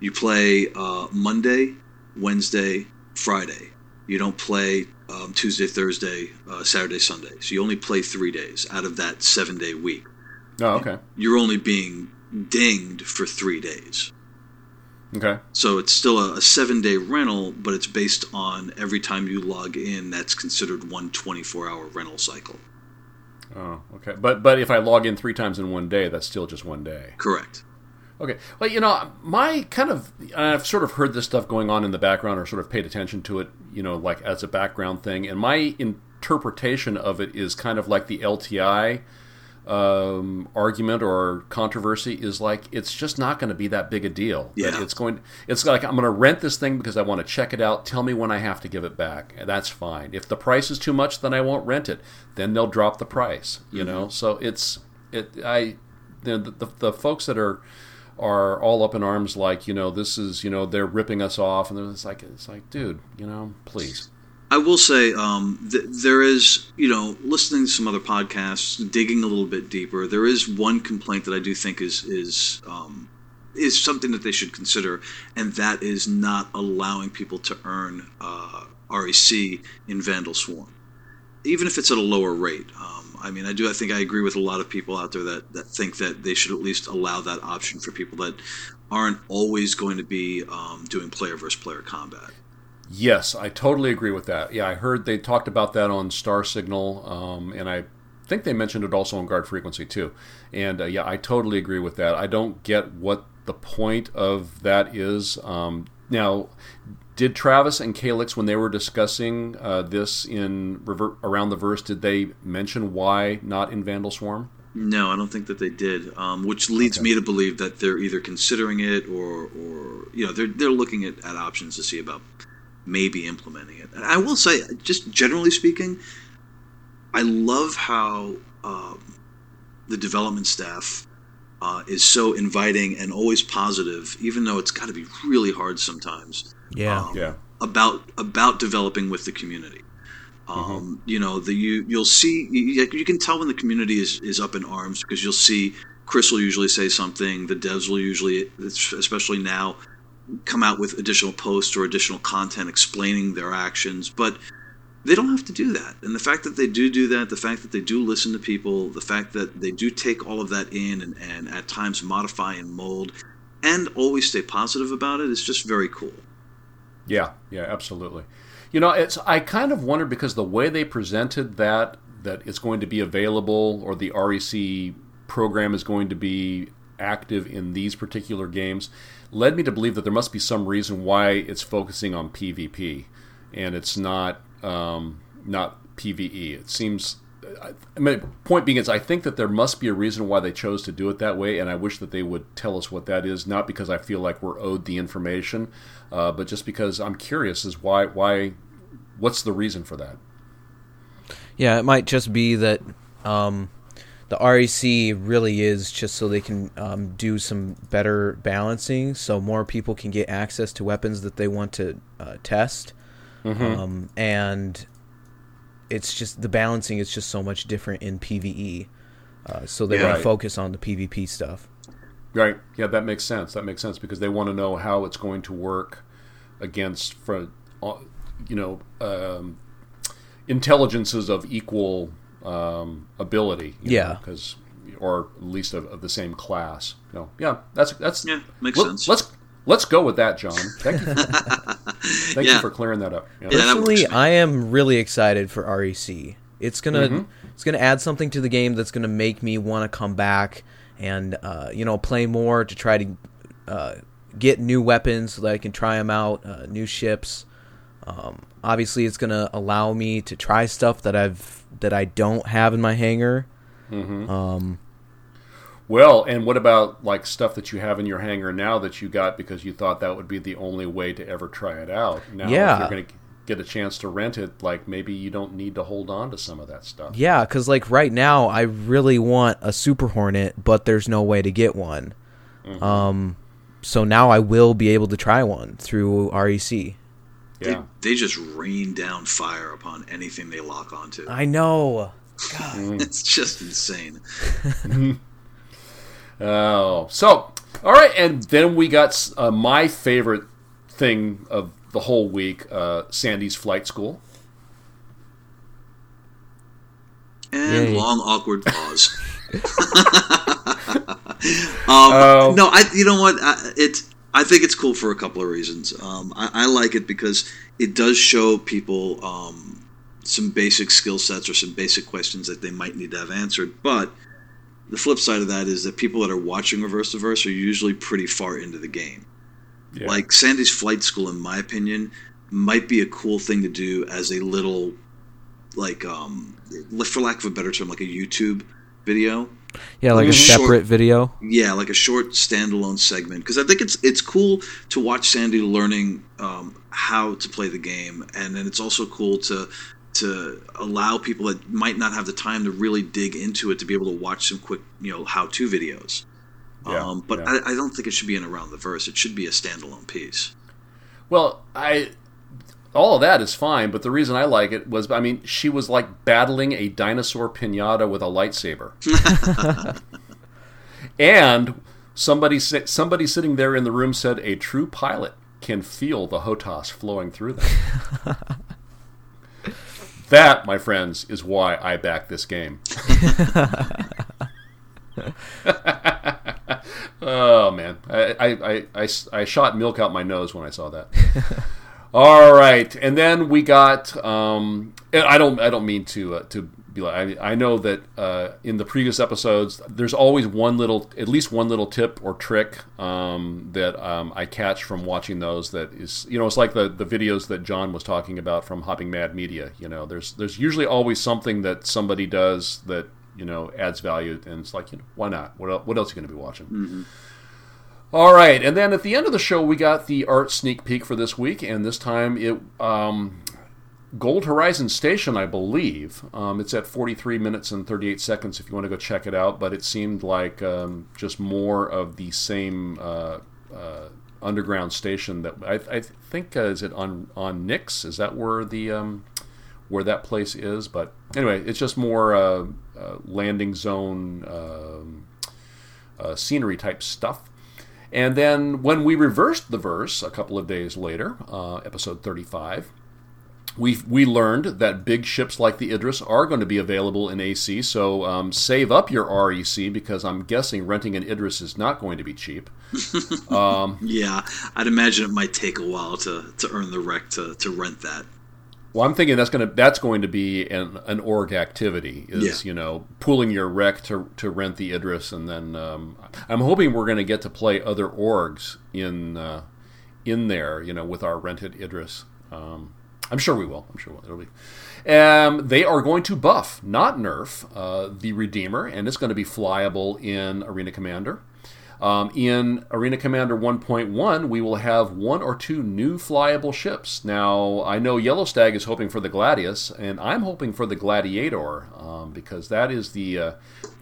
you play uh, Monday, Wednesday, Friday. You don't play um, Tuesday, Thursday, uh, Saturday, Sunday. So you only play three days out of that seven day week. oh, okay, You're only being dinged for three days. Okay, So it's still a, a seven day rental, but it's based on every time you log in, that's considered one 24 hour rental cycle. oh, okay. But but if I log in three times in one day, that's still just one day. Correct. Okay. Well, you know, my kind of I've sort of heard this stuff going on in the background, or sort of paid attention to it, you know, like as a background thing, and my interpretation of it is kind of like the LTI um, argument or controversy is like it's just not going to be that big a deal. Yeah. It's going. It's like I'm going to rent this thing because I want to check it out. Tell me when I have to give it back. That's fine. If the price is too much, then I won't rent it. Then they'll drop the price. You mm-hmm. know. So it's it. I the, the the folks that are are all up in arms like you know this is you know they're ripping us off and it's like it's like dude you know please I will say um, th- there is, you know, listening to some other podcasts, digging a little bit deeper. There is one complaint that I do think is is um, is something that they should consider, and that is not allowing people to earn uh, REC in Vanduul Swarm, even if it's at a lower rate. Um, I mean, I do. I think I agree with a lot of people out there that that think that they should at least allow that option for people that aren't always going to be um, doing player versus player combat. Yes, I totally agree with that. Yeah, I heard they talked about that on Star Signal, um, and I think they mentioned it also on Guard Frequency too. And uh, yeah, I totally agree with that. I don't get what the point of that is. Um, now, did Travis and Calix, when they were discussing uh, this in around the verse, did they mention why not in Vanduul Swarm? No, I don't think that they did. Um, which leads okay. me to believe that they're either considering it or, or you know, they're they're looking at, at options to see about maybe implementing it. And I will say, just generally speaking, I love how um, the development staff uh, is so inviting and always positive, even though it's got to be really hard sometimes. Yeah, um, yeah. About about developing with the community. Um, mm-hmm. You know, the you you'll see you, you can tell when the community is is up in arms because you'll see Chris will usually say something. The devs will usually, especially now, come out with additional posts or additional content explaining their actions, but they don't have to do that. And the fact that they do do that, the fact that they do listen to people, the fact that they do take all of that in and, and at times modify and mold and always stay positive about it is just very cool. Yeah, yeah, absolutely. You know, it's I kind of wonder because the way they presented that that it's going to be available or the REC program is going to be active in these particular games led me to believe that there must be some reason why it's focusing on PvP and it's not um, not PVE. It seems. I mean, point being is, I think that there must be a reason why they chose to do it that way, and I wish that they would tell us what that is. Not because I feel like we're owed the information, uh, but just because I'm curious is why why what's the reason for that. Yeah, it might just be that um, the REC really is just so they can um, do some better balancing, so more people can get access to weapons that they want to uh, test, mm-hmm. um, and it's just the balancing is just so much different in PVE. Uh, so they yeah, want to focus on the PvP stuff. Right. Yeah, that makes sense. That makes sense because they want to know how it's going to work against, for, uh, you know, um, intelligences of equal um, ability. yeah, because or at least of, of, the same class. You know, yeah, that's that's yeah makes let, sense. Let's let's go with that, John. Thank you. For, thank yeah. you for clearing that up. Yeah. Personally, I am really excited for REC. It's gonna mm-hmm. it's gonna add something to the game that's gonna make me want to come back and uh, you know play more to try to uh, get new weapons so that I can try them out, uh, new ships. Um, obviously, it's gonna allow me to try stuff that I've that I don't have in my hangar. Mm-hmm. Um, well, and what about like stuff that you have in your hangar now that you got because you thought that would be the only way to ever try it out? Now, yeah. if you're going to get a chance to rent it, like maybe you don't need to hold on to some of that stuff. Yeah, because like right now, I really want a Super Hornet, but there's no way to get one. Mm-hmm. Um, so now I will be able to try one through REC. Yeah. They, they just rain down fire upon anything they lock onto. I know. God. it's just insane. oh, so all right, and then we got uh, my favorite thing of the whole week: uh, Sandi's flight school. And Yay. long awkward pause. um, um, no, I. You know what? I, it I think it's cool for a couple of reasons. Um, I, I, like it because it does show people um, some basic skill sets or some basic questions that they might need to have answered. But the flip side of that is that people that are watching Reverse the Verse are usually pretty far into the game. Yeah. Like Sandi's Flight School, in my opinion, might be a cool thing to do as a little, like, um, for lack of a better term, like a YouTube video. Yeah, like a Short- separate video. Yeah, like a short standalone segment because I think it's it's cool to watch Sandi learning um, how to play the game, and then it's also cool to to allow people that might not have the time to really dig into it to be able to watch some quick you know how to videos. Yeah, um, but yeah. I, I don't think it should be in around the verse. It should be a standalone piece. Well, I all of that is fine, but the reason I like it was, I mean, she was like battling a dinosaur pinata with a lightsaber, and somebody somebody sitting there in the room said a true pilot can feel the Hotas flowing through them. that, my friends, is why I back this game. oh man, I, I, I, I, I shot milk out my nose when I saw that. All right, and then we got. Um, I don't. I don't mean to uh, to be like. I, I know that uh, in the previous episodes, there's always one little, at least one little tip or trick um, that um, I catch from watching those. That is, you know, it's like the the videos that John was talking about from Hopping Mad Media. You know, there's there's usually always something that somebody does that you know adds value, and it's like, you know, why not? What else, what else are you going to be watching? All right, and then at the end of the show, we got the art sneak peek for this week, and this time it um, Gold Horizon Station, I believe. Um, it's at 43 minutes and 38 seconds if you want to go check it out, but it seemed like um, just more of the same uh, uh, underground station that I, I think uh, is it on on Nyx? Is that where the um, where that place is? But anyway, it's just more uh, uh, landing zone um, uh, scenery type stuff. And then when we reversed the verse a couple of days later, uh, episode 35, we we learned that big ships like the Idris are going to be available in AC. So um, save up your REC because I'm guessing renting an Idris is not going to be cheap. Yeah, I'd imagine it might take a while to, to earn the rec to, to rent that. Well, I'm thinking that's going to that's going to be an, an org activity. Is Yeah. you know pooling your rec to to rent the Idris, and then um, I'm hoping we're going to get to play other orgs in uh, in there. You know, with our rented Idris. Um, I'm sure we will. I'm sure it'll be. Um, they are going to buff, not nerf, uh, the Redeemer, and it's going to be flyable in Arena Commander. Um, in Arena Commander 1.1, we will have one or two new flyable ships. Now, I know Yellow Stag is hoping for the Gladius, and I'm hoping for the Gladiator um, because that is the, uh,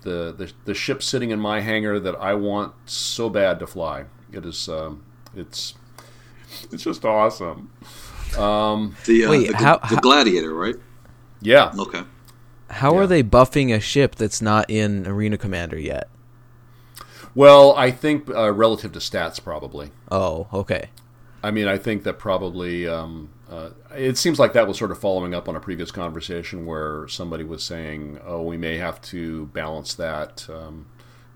the the the ship sitting in my hangar that I want so bad to fly. It is um, it's it's just awesome. Um, The, uh, Wait, the, how- the how- Gladiator, right? yeah, Okay. How Yeah. are they buffing a ship that's not in Arena Commander yet? Well, I think uh, relative to stats, probably. Oh, okay. I mean, I think that probably um, uh, it seems like that was sort of following up on a previous conversation where somebody was saying, "Oh, we may have to balance that um,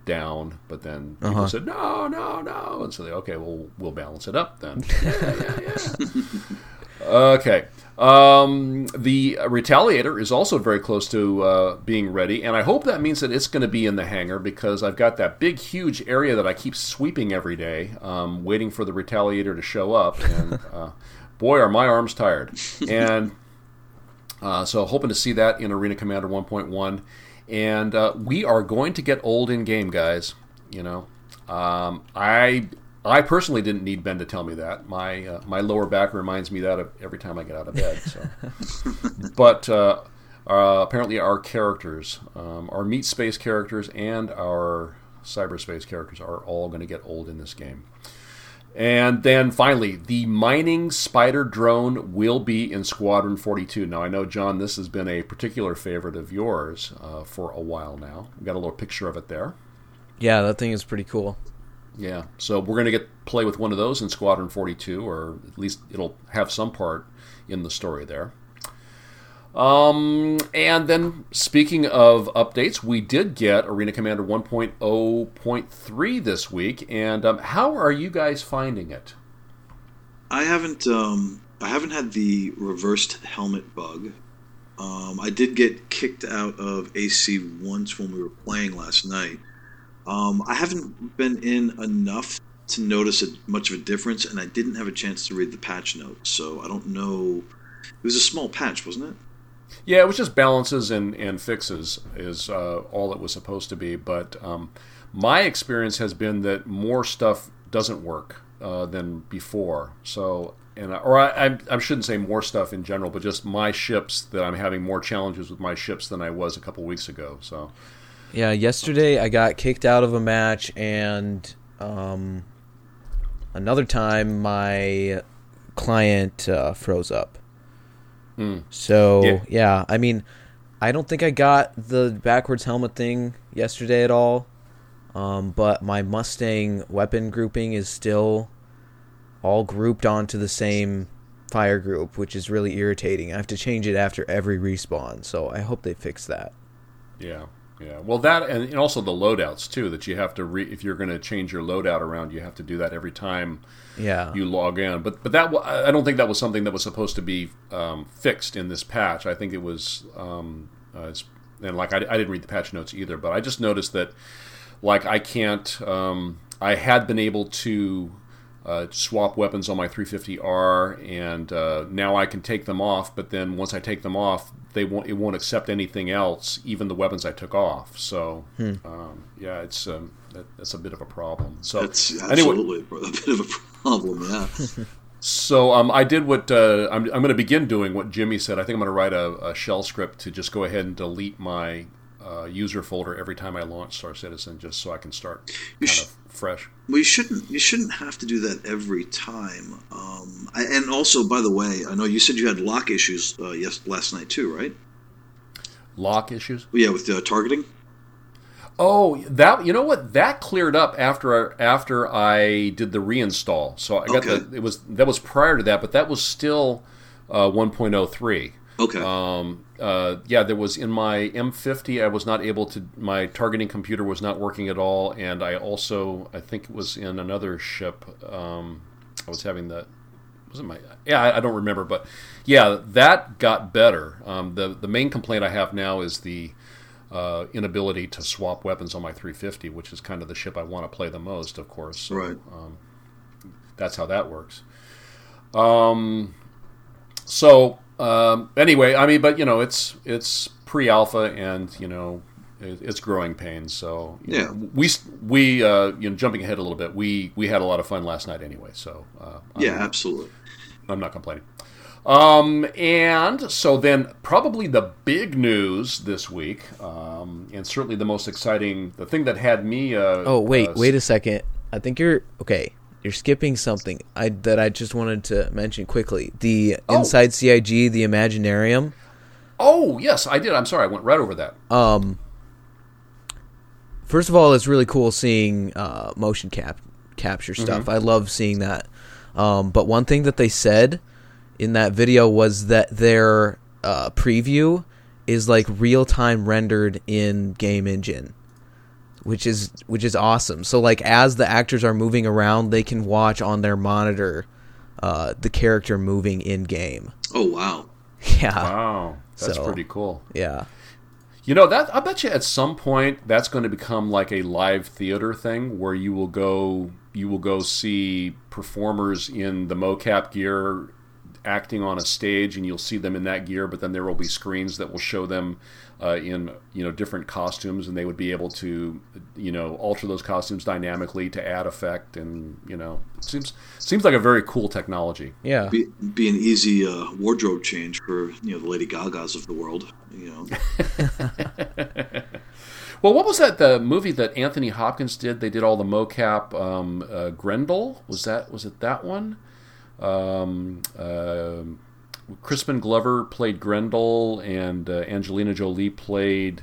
down," but then people Uh-huh. said, "No, no, no," and so they, okay, well, we'll balance it up then. yeah, yeah, yeah. Okay. Um, the Retaliator is also very close to uh, being ready, and I hope that means that it's going to be in the hangar because I've got that big, huge area that I keep sweeping every day, um, waiting for the Retaliator to show up. And uh, boy, are my arms tired. And uh, so, hoping to see that in Arena Commander 1.1. And uh, we are going to get old in game, guys. You know, um, I I personally didn't need Ben to tell me that. My uh, my lower back reminds me that of every time I get out of bed. So, but uh, uh, apparently our characters, um, our meat space characters, and our cyberspace characters are all going to get old in this game. And then finally, the mining spider drone will be in Squadron 42. Now, I know, John, this has been a particular favorite of yours uh, for a while now. We got a little picture of it there. Yeah, that thing is pretty cool. Yeah, so we're going to get play with one of those in Squadron 42, or at least it'll have some part in the story there. Um, and then speaking of updates, we did get Arena Commander 1.0.3 this week, and um, how are you guys finding it? I haven't um, I haven't had the reversed helmet bug. Um, I did get kicked out of AC once when we were playing last night. Um, I haven't been in enough to notice a, much of a difference, and I didn't have a chance to read the patch notes, so I don't know. It was a small patch, wasn't it? Yeah, it was just balances and, and fixes is uh, all it was supposed to be. But um, my experience has been that more stuff doesn't work uh, than before. So, and or I, I, I shouldn't say more stuff in general, but just my ships that I'm having more challenges with my ships than I was a couple weeks ago. So, Yeah, yesterday I got kicked out of a match, and um, another time my client uh, froze up. So Yeah. yeah. I mean, I don't think I got the backwards helmet thing yesterday at all. Um, but my Mustang weapon grouping is still all grouped onto the same fire group, which is really irritating. I have to change it after every respawn, so I hope they fix that. yeah, yeah. Well, that and, also the loadouts too. That you have to re, if you're going to change your loadout around, you have to do that every time Yeah. you log in. But but that wa- I don't think that was something that was supposed to be um, fixed in this patch. I think it was, um, uh, it's, and like I, I didn't read the patch notes either, but I just noticed that like I can't. Um, I had been able to uh, swap weapons on my 350R, and uh, now I can take them off. But then once I take them off, they won't. It won't accept anything else, even the weapons I took off. So um, yeah, it's um, that, that's a bit of a problem. So That's anyway, a bit of a problem. Yeah. so um, I did what uh, I'm, I'm going to begin doing. What Jimmy said. I think I'm going to write a, a shell script to just go ahead and delete my uh, user folder every time I launch Star Citizen, just so I can start You kind sh- of fresh. Well, you shouldn't. You shouldn't have to do that every time. Um, I, and also, by the way, I know you said you had lock issues uh, yes last night too, right? Lock issues. Yeah, with uh, targeting. Oh, that you know what? That cleared up after after I did the reinstall. So I got Okay. the it was that was prior to that, but that was still uh, 1.03. Okay. Um, uh, yeah, there was in my M50. I was not able to. My targeting computer was not working at all, and I also I think it was in another ship. Um, I was having the was it my yeah I, I don't remember, but yeah, that got better. Um, the the main complaint I have now is the uh, inability to swap weapons on my 350, which is kind of the ship I want to play the most, of course. So, Right. Um, that's how that works. Um, so um, anyway, I mean, but you know, it's it's pre-alpha, and you know, it, it's growing pains. So Yeah. know, we we uh, you know, jumping ahead a little bit, we we had a lot of fun last night anyway. So uh, yeah, I'm, absolutely. I'm not complaining. Um, and so then, probably the big news this week, um, and certainly the most exciting, the thing that had me. Uh, Oh wait, uh, wait a second. I think you're okay. You're skipping something I that I just wanted to mention quickly. The Oh. inside CIG, the Imaginarium. Oh yes, I did. I'm sorry, I went right over that. Um, first of all, it's really cool seeing uh, motion cap capture stuff. I love seeing that. Um, but one thing that they said in that video was that their uh, preview is like real time rendered in game engine, which is which is awesome. So like as the actors are moving around, they can watch on their monitor uh, the character moving in game. Oh wow. Yeah, Wow, that's So- pretty cool. yeah. You know that I bet you at some point that's going to become like a live theater thing where you will go you will go see performers in the mocap gear acting on a stage and you'll see them in that gear but then there will be screens that will show them uh, in you know different costumes and they would be able to you know alter those costumes dynamically to add effect and you know seems seems like a very cool technology Yeah. Be, be an easy uh, wardrobe change for you know the Lady Gagas of the world. You know. Well, what was that? The movie that Anthony Hopkins did? They did all the mocap. Um, uh, Grendel was that? Was it that one? Um, uh, Crispin Glover played Grendel, and uh, Angelina Jolie played.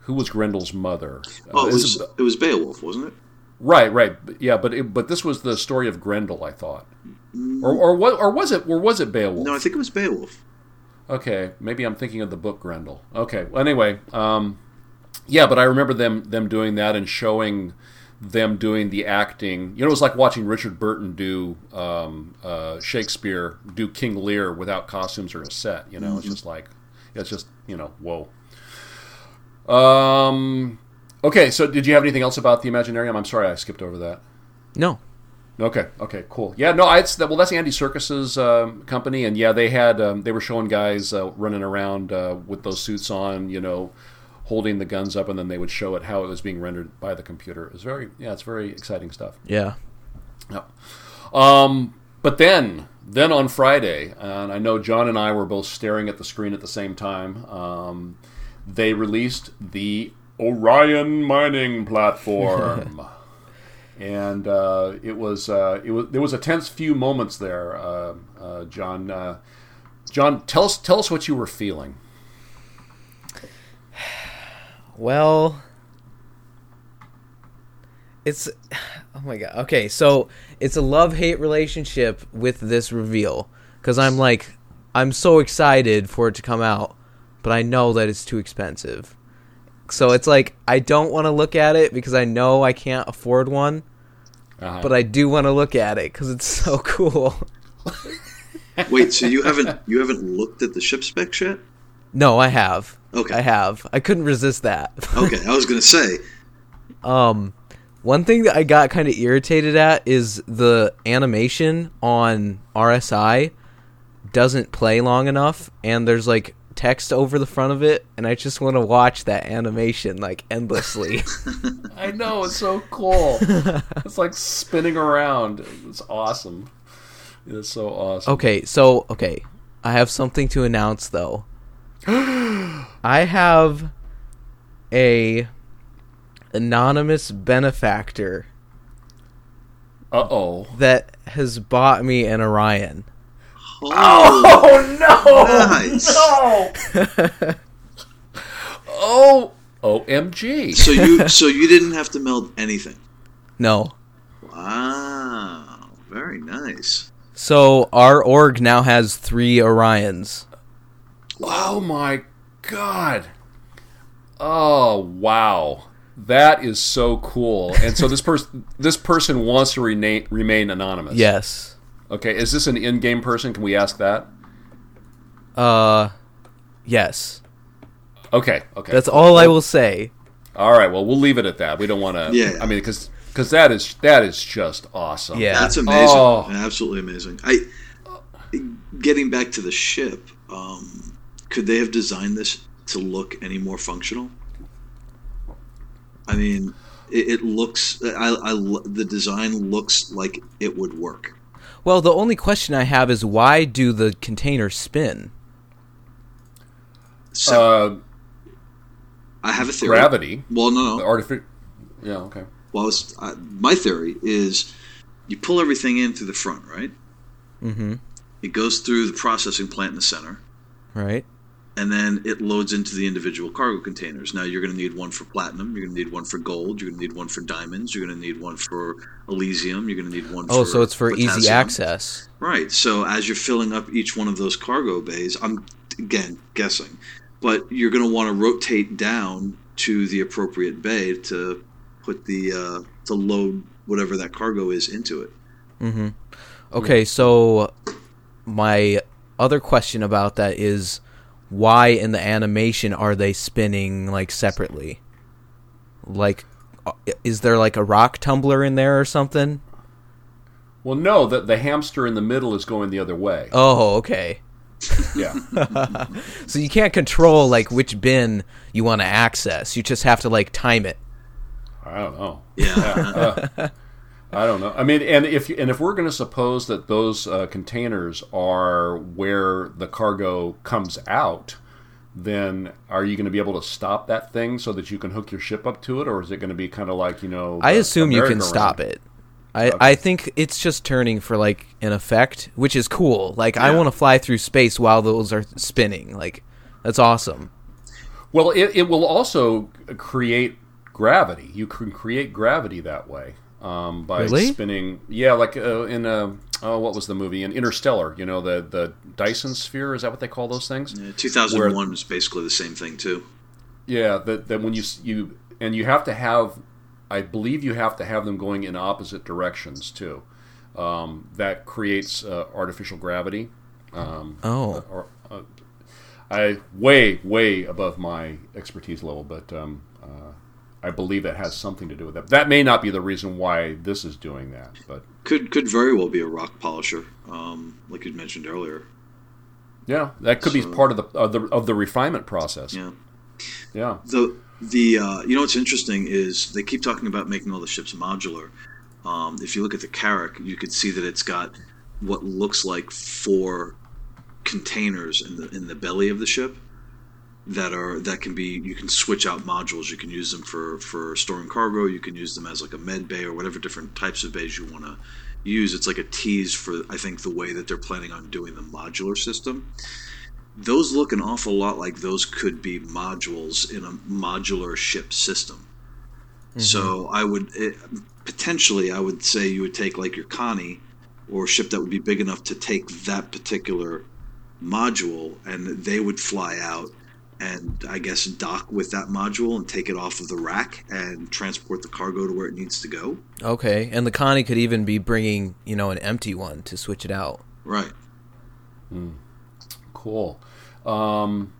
Who was Grendel's mother? Uh, Oh, it was it was Beowulf, wasn't it? right, right, yeah, but it, but this was the story of Grendel, I thought, or or what or was it or was it Beowulf? No, I think it was Beowulf. Okay, maybe I'm thinking of the book Grendel. Okay, well, anyway, um, yeah, but I remember them them doing that and showing them doing the acting. You know, it was like watching Richard Burton do um, uh, Shakespeare do King Lear without costumes or a set. You know, it's just like it's just you know, whoa. Um. Okay, so did you have anything else about the Imaginarium? I'm sorry, I skipped over that. No. Okay. Okay. Cool. Yeah. No. It's well. That's Andy Serkis's um, company, and yeah, they had um, they were showing guys uh, running around uh, with those suits on, you know, holding the guns up, and then they would show it how it was being rendered by the computer. It was very yeah, it's very exciting stuff. Yeah. Yeah. Um, but then, then on Friday, and I know John and I were both staring at the screen at the same time. Um, they released the Orion mining platform, and uh, it was uh, it was there was a tense few moments there. Uh, uh John, uh, John, tell us tell us what you were feeling. Well, it's oh my god. Okay, so it's a love hate relationship with this reveal because I'm like I'm so excited for it to come out, but I know that it's too expensive. So it's like I don't want to look at it because I know I can't afford one, uh-huh. but I do want to look at it because it's so cool. Wait, so you haven't you haven't looked at the ship specs yet? No, I have. Okay, I have. I couldn't resist that. okay, I was gonna say. Um, one thing that I got kind of irritated at is the animation on RSI doesn't play long enough, and there's like text over the front of it, and I just want to watch that animation like endlessly. I know it's so cool. it's like spinning around. It's awesome. It's so awesome. Okay, so okay, I have something to announce though. I have a anonymous benefactor. Uh oh. That has bought me an Orion. Oh, oh no! Nice. No. oh, OMG. So you so you didn't have to meld anything. No. Wow. Very nice. So our org now has three Orions. Oh my god. Oh wow. That is so cool. And so this person this person wants to remain remain anonymous. Yes. Okay, is this an in-game person? Can we ask that? Uh yes. Okay, okay. That's all I will say. All right, well, we'll leave it at that. We don't want to Yeah. I mean cuz cuz that is that is just awesome. Yeah. That's amazing. Oh. Absolutely amazing. I getting back to the ship, um, could they have designed this to look any more functional? I mean, it, it looks. I, I the design looks like it would work. Well, the only question I have is why do the containers spin? So, uh, I have a theory. Gravity. Well, no, no. Artificial. Yeah. Okay. Well, uh, my theory is you pull everything in through the front, right? Mm-hmm. It goes through the processing plant in the center. Right and then it loads into the individual cargo containers. Now you're going to need one for platinum, you're going to need one for gold, you're going to need one for diamonds, you're going to need one for elysium, you're going to need one. Oh, so it's for potassium. easy access. Right. So as you're filling up each one of those cargo bays, I'm again guessing, but you're going to want to rotate down to the appropriate bay to put the uh, to load whatever that cargo is into it. Mm-hmm. Okay, so my other question about that is why in the animation are they spinning like separately? Like, uh, is there like a rock tumbler in there or something? Well, no. That the hamster in the middle is going the other way. Oh, okay. Yeah. so you can't control like which bin you want to access. You just have to like time it. I don't know. Yeah. uh, I don't know. I mean, and if and if we're going to suppose that those uh, containers are where the cargo comes out, then are you going to be able to stop that thing so that you can hook your ship up to it, or is it going to be kind of like you know? I assume you can stop it. I, okay. I think it's just turning for like an effect, which is cool. Like yeah. I want to fly through space while those are spinning. Like that's awesome. Well, it, it will also create gravity. You can create gravity that way um, by really? spinning. Yeah, like uh, in uh, oh, what was the movie in Interstellar? You know, the the Dyson sphere. Is that what they call those things? Yeah, Two thousand one was basically the same thing too. Yeah, that that when you you and you have to have, I believe you have to have them going in opposite directions too. Um, that creates uh, artificial gravity. Um, oh. Or, uh, I way way above my expertise level, but um, I believe it has something to do with that. That may not be the reason why this is doing that, but Could could very well be a rock polisher, um, like you mentioned earlier. yeah, that could be part of the of the of the refinement process. Yeah. Yeah. The the uh, you know what's interesting is they keep talking about making all the ships modular. Um, if you look at the Carrack, you could see that it's got what looks like four containers in the in the belly of the ship that are that can be you can switch out modules. You can use them for for storing cargo. You can use them as like a med bay or whatever different types of bays you want to use. It's like a tease for I think the way that they're planning on doing the modular system those look an awful lot like those could be modules in a modular ship system. Mm-hmm. So I would it, potentially I would say you would take like your Connie or ship that would be big enough to take that particular module and they would fly out and I guess dock with that module and take it off of the rack and transport the cargo to where it needs to go. Okay, and the Connie could even be bringing you know an empty one to switch it out. Right. Cool. Um,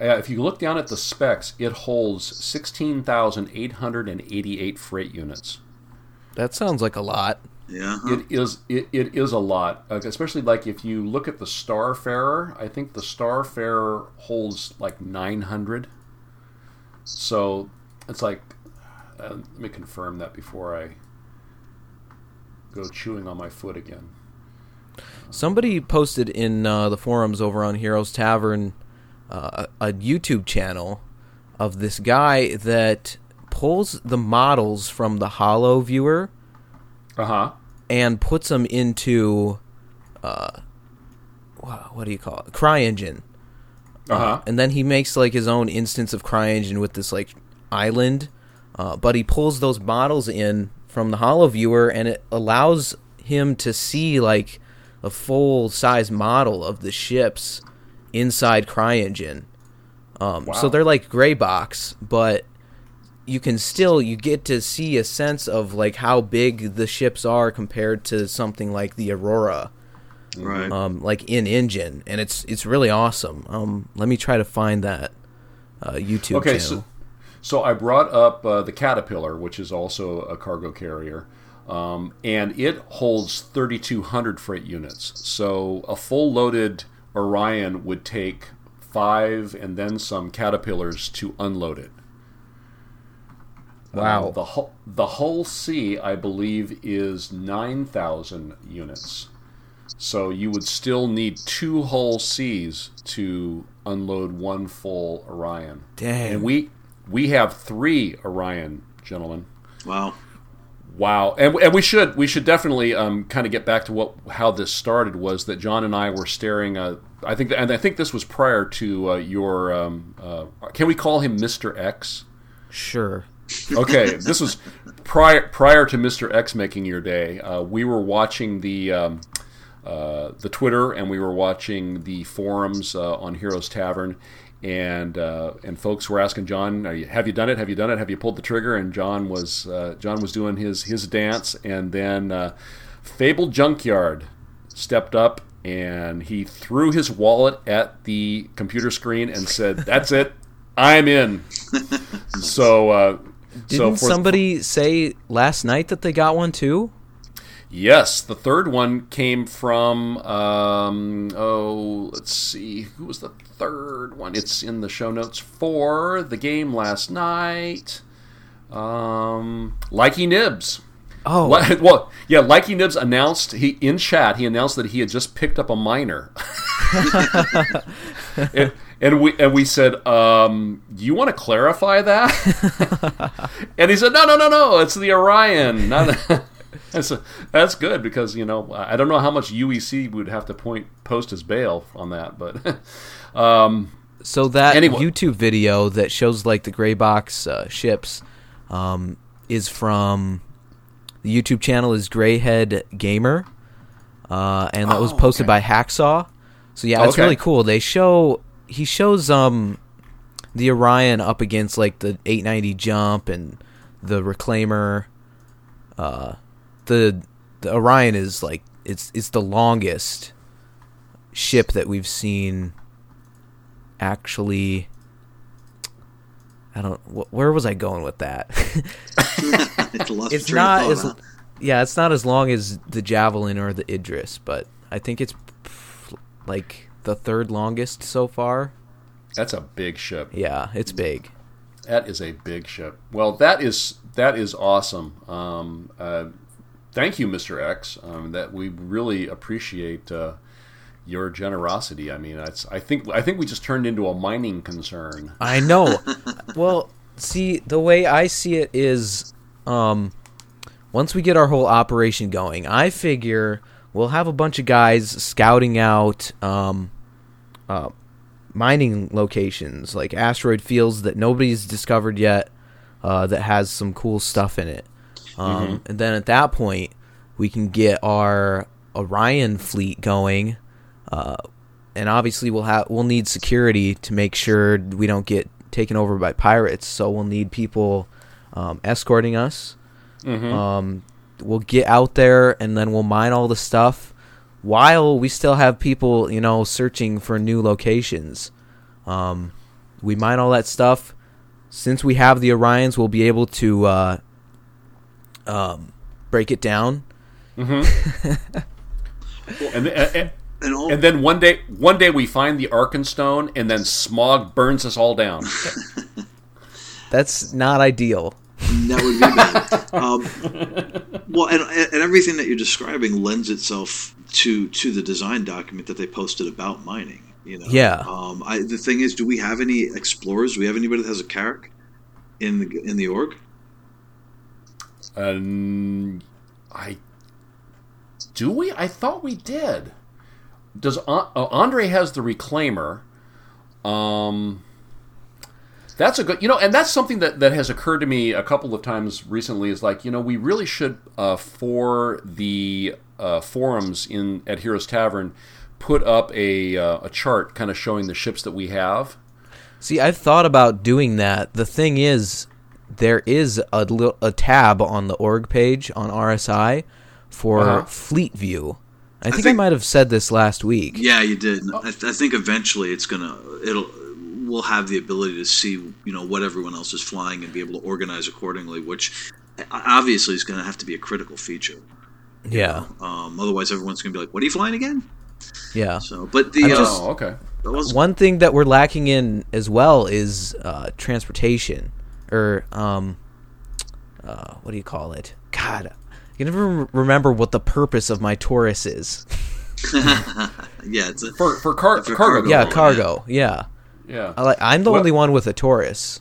uh, if you look down at the specs, it holds 16,888 freight units. That sounds like a lot. Yeah. huh? It is it, it is a lot, especially like if you look at the Starfarer. I think the Starfarer holds like 900. So it's like, uh, let me confirm that before I go chewing on my foot again. Somebody posted in uh, the forums over on Heroes Tavern uh, a a YouTube channel of this guy that pulls the models from the Holo viewer Uh huh. and puts them into uh, wha- what do you call it? CryEngine. Uh huh. and then he makes like his own instance of CryEngine with this like island. Uh, but he pulls those models in from the Holo viewer, and it allows him to see like a full size model of the ships inside CryEngine. Um, So they're like gray box, but you can still you get to see a sense of like how big the ships are compared to something like the Aurora Right. um, like in engine, and it's it's really awesome. Um, let me try to find that uh, YouTube Okay, channel. so, so I brought up uh, the Caterpillar, which is also a cargo carrier, um, and it holds 3,200 freight units. So a full loaded Orion would take five and then some Caterpillars to unload it. Wow. Uh, the whole the Hull C, I believe, is 9,000 units. So you would still need two Hull C's to unload one full Orion. Dang. And we we have three Orion, gentlemen. Wow. Wow, and, and we should we should definitely um, kind of get back to what how this started was that John and I were staring. Uh, I think and I think this was prior to uh, your. Um, uh, can we call him Mister X? Sure. Okay, this was prior prior to Mister X making your day. Uh, we were watching the. Um, uh, the Twitter and we were watching the forums uh, on Heroes Tavern, and uh, and folks were asking John, Are you, "Have you done it? Have you done it? Have you pulled the trigger?" And John was uh, John was doing his his dance, and then uh, Fable Junkyard stepped up and he threw his wallet at the computer screen and said, "That's it, I'm in." so. Uh, Didn't so somebody say last night that they got one too? Yes, the third one came from. Um, oh, let's see. Who was the third one? It's in the show notes for the game last night. Um, Likey Nibs. Oh, Well, yeah, Likey Nibs announced he in chat. He announced that he had just picked up a minor, and, and we and we said, um, "Do you want to clarify that?" and he said, "No, no, no, no. It's the Orion." Not that's, that's good because you know I don't know how much UEC would have to point post as bail on that, but um, so that Anyway. YouTube video that shows like the gray box uh, ships um, is from the YouTube channel is Grayhead Gamer, uh, and that was Oh, posted okay. by Hacksaw. So yeah, it's Okay. really cool. They show he shows um the Orion up against like the 890 jump and the Reclaimer. Uh, the the Orion is like it's it's the longest ship that we've seen actually I don't. Wh- where was I going with that? It's it's not as. Yeah, it's not as long as the javelin or the Idris, but I think it's like the third longest so far. That's a big ship. Yeah, it's big. That is a big ship. Well, that is that is awesome. Um, uh, thank you, Mister X. Um, that we really appreciate uh, your generosity. I mean, I think I think we just turned into a mining concern. I know. well, see, the way I see it is, um, once we get our whole operation going, I figure we'll have a bunch of guys scouting out um, uh, mining locations, like asteroid fields that nobody's discovered yet, uh, that has some cool stuff in it. Um, And then at that point, we can get our Orion fleet going. Uh, and obviously we'll have we'll need security to make sure we don't get taken over by pirates. So we'll need people um, escorting us. Um, we'll get out there and then we'll mine all the stuff while we still have people, you know, searching for new locations. Um, we mine all that stuff. Since we have the Orions, we'll be able to uh, um, break it down. And, and, And and then one day, one day we find the Arkenstone, and then Smaug burns us all down. That's not ideal. That would be bad. um, well, and, and everything that you're describing lends itself to to the design document that they posted about mining. You know. Yeah. Um, I, the thing is, do we have any explorers? Do we have anybody that has a Carrack in the in the org? Um, I do we? I thought we did. Does uh, Andre has the reclaimer? Um, that's a good, you know, and that's something that that has occurred to me a couple of times recently. Is like, you know, we really should uh, for the uh, forums in at Heroes Tavern put up a uh, a chart kind of showing the ships that we have. See, I've thought about doing that. The thing is, there is a, li- a tab on the org page on RSI for Uh-huh. Fleet View. I think I, think- might have said this last week. Yeah, you did. I, th- I think eventually it's gonna it'll we'll have the ability to see you know what everyone else is flying and be able to organize accordingly, which obviously is going to have to be a critical feature. Yeah, Um, otherwise, everyone's going to be like, "What are you flying again?" yeah. So, but the uh, just- oh, okay. One thing that we're lacking in as well is uh, transportation, or um, uh, what do you call it? God, I can never remember what the purpose of my Taurus is. yeah, it's a, For for, car- For cargo. cargo. yeah, yeah. cargo. Yeah, Yeah. I I'm the Well- only one with a Taurus.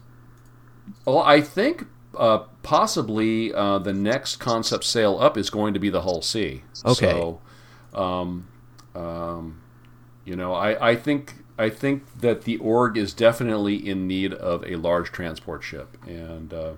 Well, I think uh, possibly uh, the next concept sale up is going to be the Hull C. Okay. So, um, um, you know, I, I think I think that the org is definitely in need of a large transport ship, and uh,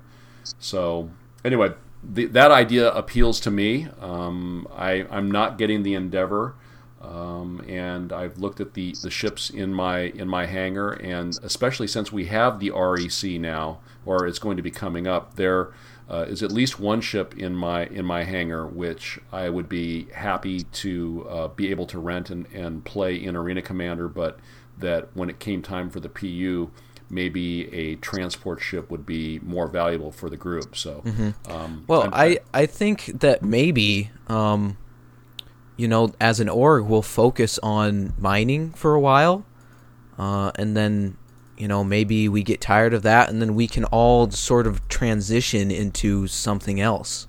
so anyway, the, that idea appeals to me. Um, I I'm not getting the Endeavor. Um, and I've looked at the, the ships in my in my hangar, and especially since we have the REC now, or it's going to be coming up, there uh, is at least one ship in my in my hangar which I would be happy to uh, be able to rent and, and play in Arena Commander, but that when it came time for the PU, maybe a transport ship would be more valuable for the group. So, um, Well, I'm- I, I think that maybe, um, you know, as an org, we'll focus on mining for a while, uh, and then, you know, maybe we get tired of that, and then we can all sort of transition into something else.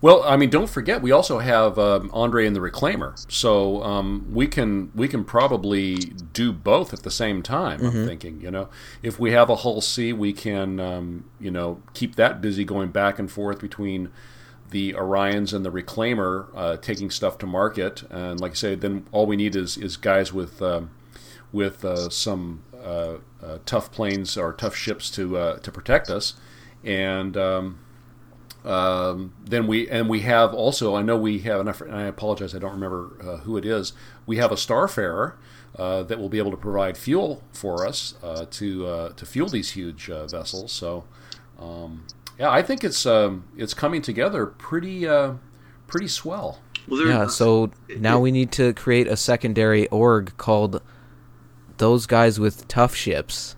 Well, I mean, don't forget we also have um, Andre and the Reclaimer, so um, we can we can probably do both at the same time. I'm thinking, you know, if we have a Hull C, we can um, you know keep that busy going back and forth between the Orions and the Reclaimer, uh, taking stuff to market, and like I say, then all we need is is guys with um, with uh, some uh, uh, tough planes or tough ships to uh, to protect us, and um, um, then we and we have also I know we have I, and I apologize I don't remember uh, who it is. We have a starfarer that will be able to provide fuel for us to to fuel these huge vessels. So um, yeah I think it's um, it's coming together pretty uh, pretty swell well, there, Yeah, so now we need to create a secondary org called Those Guys with Tough Ships.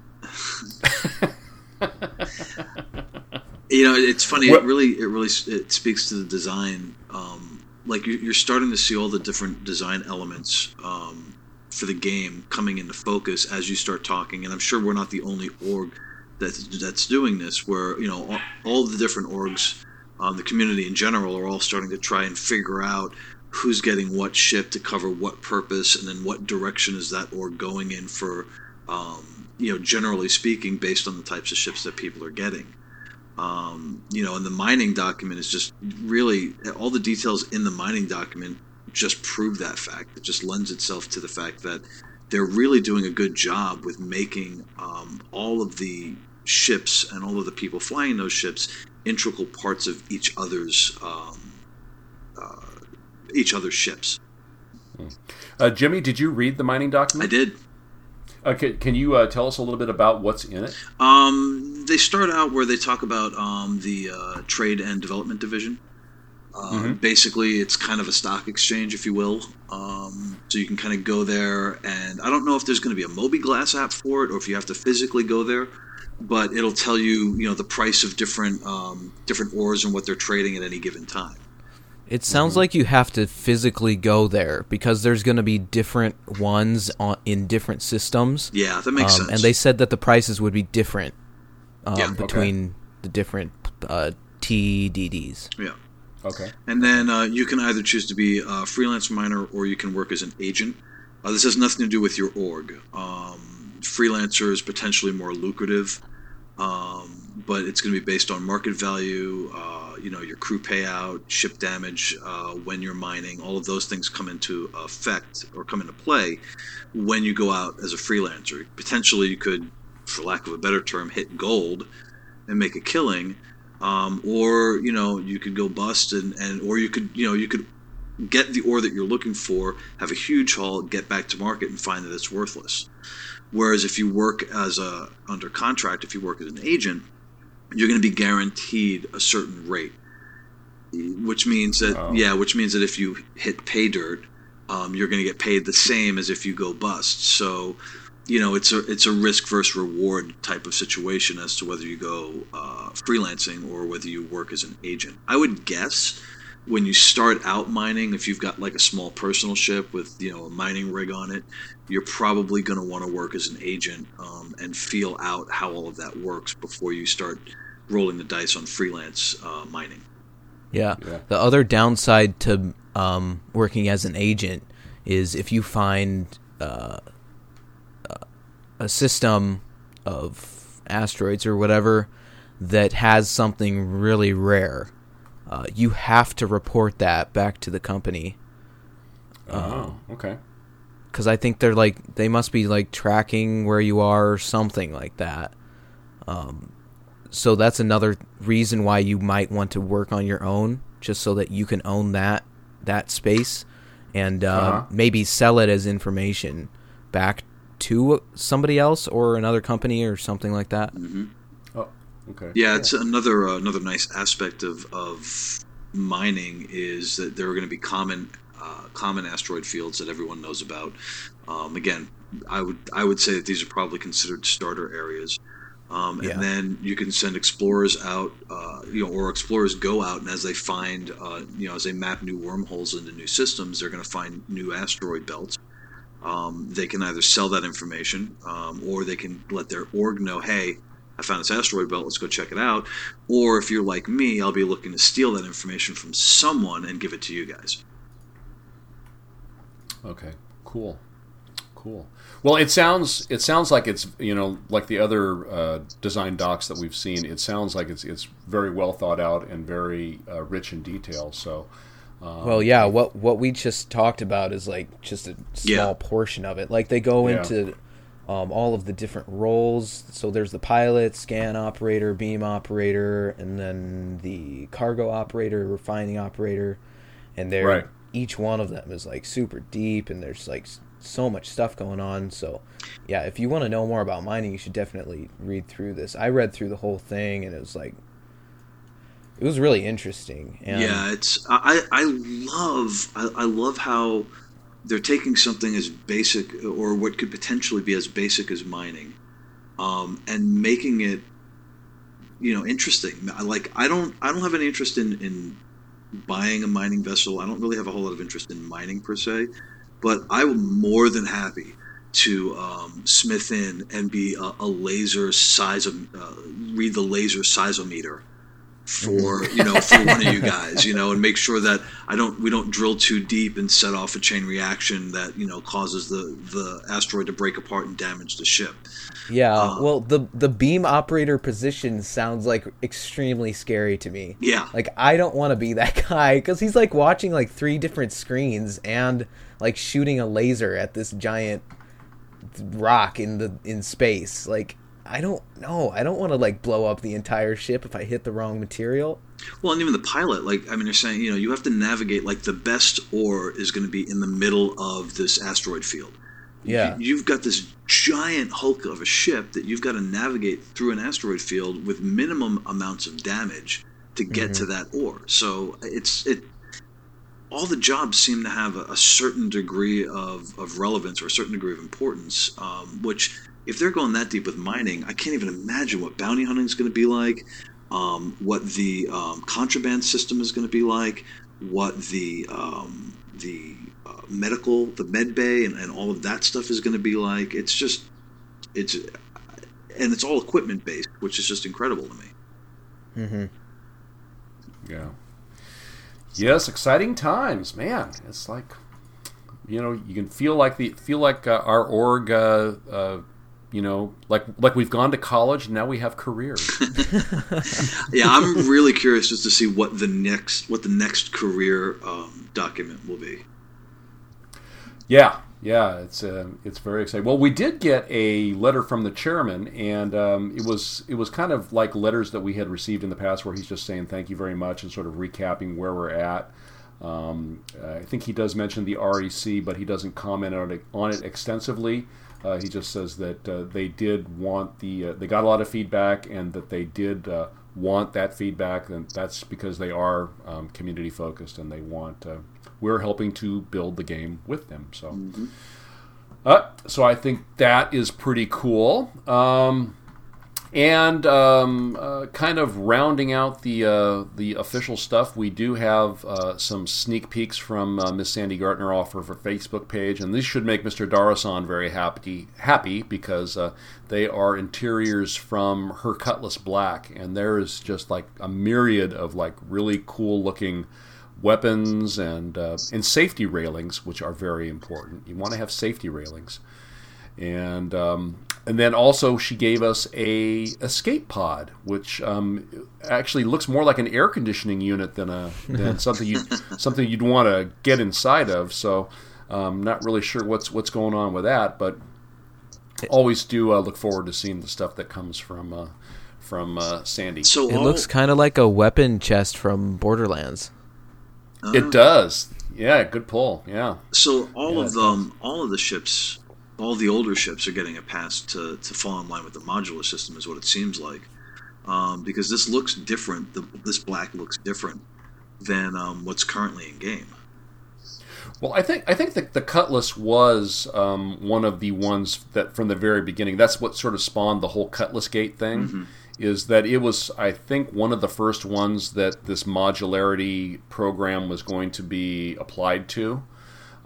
You know, it's funny. What- It really, it really, it speaks to the design. Um, like you- you're starting to see all the different design elements um, for the game coming into focus as you start talking. And I'm sure we're not the only org that's that's doing this. Where you know all, all the different orgs, um, the community in general, are all starting to try and figure out who's getting what ship to cover what purpose, and then what direction is that org going in for. Um, you know, generally speaking, based on the types of ships that people are getting um, you know, and the mining document is just really all the details in the mining document just prove that fact. It just lends itself to the fact that they're really doing a good job with making um, all of the ships and all of the people flying those ships integral parts of each other's um, uh, each other's ships. Uh, Jimmy, did you read the mining document? I did. Uh, can, can you uh, tell us a little bit about what's in it? Um, they start out where they talk about um, the uh, trade and development division. Uh, Mhm. Basically, it's kind of a stock exchange, if you will. Um, so you can kind of go there, and I don't know if there's going to be a mobiGlas app for it, or if you have to physically go there. But it'll tell you, you know, the price of different um, different ores and what they're trading at any given time. It sounds like you have to physically go there because there's going to be different ones on, in different systems. Yeah, that makes Um, sense. And they said that the prices would be different um, Yeah, okay. between the different uh, TDDs. yeah. Okay. And then uh, you can either choose to be a freelance miner or you can work as an agent. Uh, this has nothing to do with your org. Um, freelancer is potentially more lucrative, um, but it's going to be based on market value. Uh, you know, your crew payout, ship damage uh, when you're mining. All of those things come into effect or come into play when you go out as a freelancer. Potentially, you could, for lack of a better term, hit gold and make a killing um, or you know you could go bust and, and or you could you know you could get the ore that you're looking for have a huge haul get back to market and find that it's worthless whereas if you work as a under contract if you work as an agent you're going to be guaranteed a certain rate which means that Oh. yeah which means that if you hit pay dirt um, you're going to get paid the same as if you go bust so you know it's a it's a risk versus reward type of situation as to whether you go uh, freelancing or whether you work as an agent. I would guess when you start out mining, if you've got like a small personal ship with you know a mining rig on it, you're probably going to want to work as an agent um, and feel out how all of that works before you start rolling the dice on freelance uh, mining. Yeah. Yeah. The other downside to um, working as an agent is if you find uh, a system of asteroids or whatever that has something really rare, uh, you have to report that back to the company. Oh, okay. because I think they're like they must be like tracking where you are or something like that. Um, so that's another reason why you might want to work on your own, just so that you can own that that space and uh, Uh-huh. maybe sell it as information back to somebody else or another company or something like that. Oh, okay. Yeah, it's another uh, another nice aspect of of mining is that there are going to be common uh, common asteroid fields that everyone knows about. Um, again, I would I would say that these are probably considered starter areas. Um, Yeah. And then you can send explorers out, uh, you know, or explorers go out, and as they find, uh, you know, as they map new wormholes into new systems, they're going to find new asteroid belts. Um, they can either sell that information, um, or they can let their org know, hey, I found this asteroid belt. Let's go check it out. Or if you're like me, I'll be looking to steal that information from someone and give it to you guys. Okay. Cool. Cool. Well, it sounds it sounds like it's you know like the other uh, design docs that we've seen. It sounds like it's it's very well thought out and very uh, rich in detail. So. Um, Well, yeah, what what we just talked about is like just a small Yeah. portion of it. Like they go Yeah. into um, all of the different roles. So there's the pilot, scan operator, beam operator, and then the cargo operator, refining operator, and they're Right. each one of them is like super deep, and there's like so much stuff going on. So yeah, if you want to know more about mining, you should definitely read through this. I read through the whole thing, and it was like. It was really interesting. And yeah, it's I, I love I, I love how they're taking something as basic or what could potentially be as basic as mining, um, and making it you know interesting. Like I don't I don't have any interest in in buying a mining vessel. I don't really have a whole lot of interest in mining per se, but I'm more than happy to um, smith in and be a, a laser size of uh, read the laser seismometer for you know for one of you guys you know and make sure that i don't we don't drill too deep and set off a chain reaction that you know causes the the asteroid to break apart and damage the ship Yeah, Uh, well, the the beam operator position sounds like extremely scary to me. yeah Like I don't want to be that guy because he's like watching like three different screens and like shooting a laser at this giant rock in the in space. Like I don't know. I don't want to like blow up the entire ship if I hit the wrong material. Well, and even the pilot, like I mean, they're saying you know you have to navigate like the best ore is going to be in the middle of this asteroid field. Yeah. You, have got this giant hulk of a ship that you've got to navigate through an asteroid field with minimum amounts of damage to get to that ore. So it's it. All the jobs seem to have a, a certain degree of, of relevance or a certain degree of importance, um, which if they're going that deep with mining, I can't even imagine what bounty hunting is going to be like, um, what the um, contraband system is going to be like, what the um, the uh, medical, the med bay, and, and all of that stuff is going to be like. It's just, it's, and it's all equipment based, which is just incredible to me. Mm-hmm. Yeah. Yes, exciting times, man. It's like, you know, you can feel like the feel like uh, our org, uh, uh, you know, like like we've gone to college now we have careers. Yeah, I'm really curious just to see what the next what the next career um, document will be. Yeah, yeah, it's uh, it's very exciting. Well, we did get a letter from the chairman, and um, it was it was kind of like letters that we had received in the past, where he's just saying thank you very much and sort of recapping where we're at. Um, I think he does mention the REC, but he doesn't comment on it, on it extensively. Uh, he just says that uh, they did want the uh, they got a lot of feedback, and that they did uh, want that feedback, and that's because they are um, community focused and they want. Uh, we're helping to build the game with them, so. Uh, so I think that is pretty cool. Um, and um, uh, kind of rounding out the uh, the official stuff, we do have uh, some sneak peeks from uh, Miss Sandi Gardiner off of her Facebook page, and these should make Mr. Darasan very happy happy because uh, they are interiors from her Cutlass Black, and there is just like a myriad of like really cool looking weapons and uh, and safety railings, which are very important. You want to have safety railings, and um, and then also she gave us a escape pod, which um, actually looks more like an air conditioning unit than a than something you something you'd want to get inside of. So um, not really sure what's what's going on with that, but always do uh, look forward to seeing the stuff that comes from uh, from uh, Sandi. So It looks kind of like a weapon chest from Borderlands. it does. Yeah, good pull. Yeah. So all Yeah, of it them, all of the ships, all the older ships are getting a pass to, to fall in line with the modular system, is what it seems like. Um, because this looks different. The, this black looks different than um, what's currently in game. Well, I think I think the, the Cutlass was um, one of the ones that from the very beginning. That's what sort of spawned the whole Cutlass Gate thing. Is that it was I think one of the first ones that this modularity program was going to be applied to.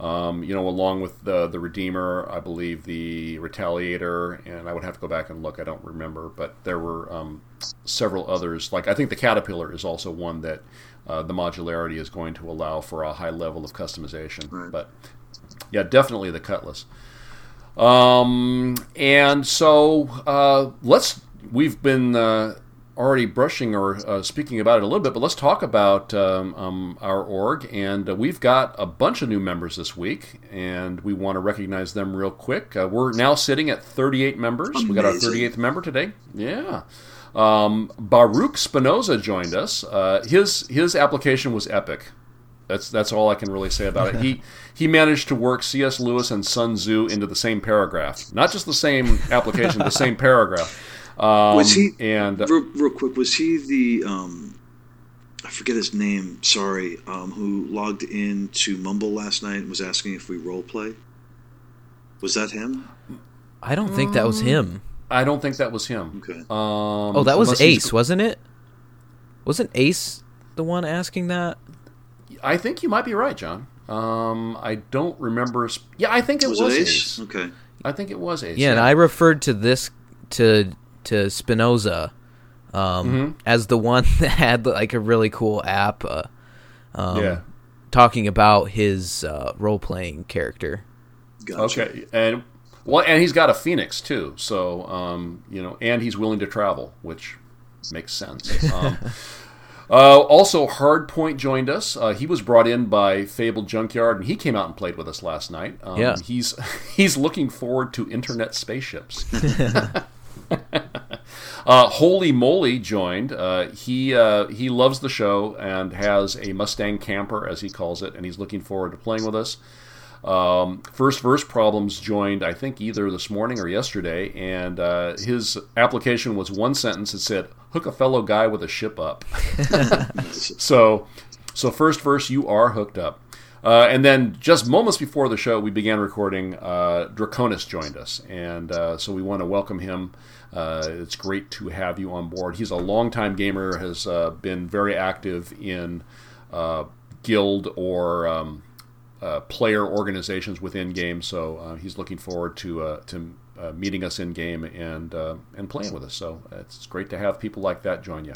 Um, you know, along with the the Redeemer, I believe the Retaliator, and I would have to go back and look. I don't remember, but there were um, several others. Like I think the Caterpillar is also one that uh, the modularity is going to allow for a high level of customization. Right. But yeah, definitely the Cutlass. Um, and so uh, let's. We've been uh, already brushing or uh, speaking about it a little bit, but let's talk about um, um, our org. And uh, we've got a bunch of new members this week, and we want to recognize them real quick. Uh, we're now sitting at 38 members. We got our 38th member today. Yeah. Um, Baruch Spinoza joined us. Uh, his his application was epic. That's that's all I can really say about it. He he managed to work C.S. Lewis and Sun Tzu into the same paragraph, not just the same application, the same paragraph. Um, Was he- and uh, Real, real quick, was he the um, I forget his name. Sorry, um, who logged in to Mumble last night and was asking if we role play? Was that him? I don't think that was him. I don't think that was him. Okay. Um, Oh, that was unless he's- Ace, wasn't it? Wasn't Ace the one asking that? I think you might be right, John. Um, I don't remember. sp- Yeah, I think it was, Was, it Ace. Ace? Okay. I think it was Ace. Yeah, and I referred to this to to Spinoza um, Mm-hmm. as the one that had like a really cool app uh, um, yeah. talking about his uh, role playing character. Gotcha. Okay, and well, and he's got a Phoenix too. So um, you know, and he's willing to travel, which makes sense. Um, uh, also, Hardpoint joined us. Uh, he was brought in by Fabled Junkyard, and he came out and played with us last night. Um, Yeah. he's he's looking forward to internet spaceships. Uh, Holy Moly joined. Uh, he uh, he loves the show and has a Mustang camper, as he calls it, and he's looking forward to playing with us. Um, First Verse Problems joined, I think, either this morning or yesterday, and uh, his application was one sentence. It said, "Hook a fellow guy with a ship up." so, so First Verse, you are hooked up. Uh, and then just moments before the show, we began recording. Uh, Draconis joined us, and uh, so we want to welcome him. Uh, it's great to have you on board. He's a longtime gamer, has uh, been very active in uh, guild or um, uh, player organizations within games. So uh, he's looking forward to uh, to meeting us in game and and playing with us. So it's great to have people like that join you.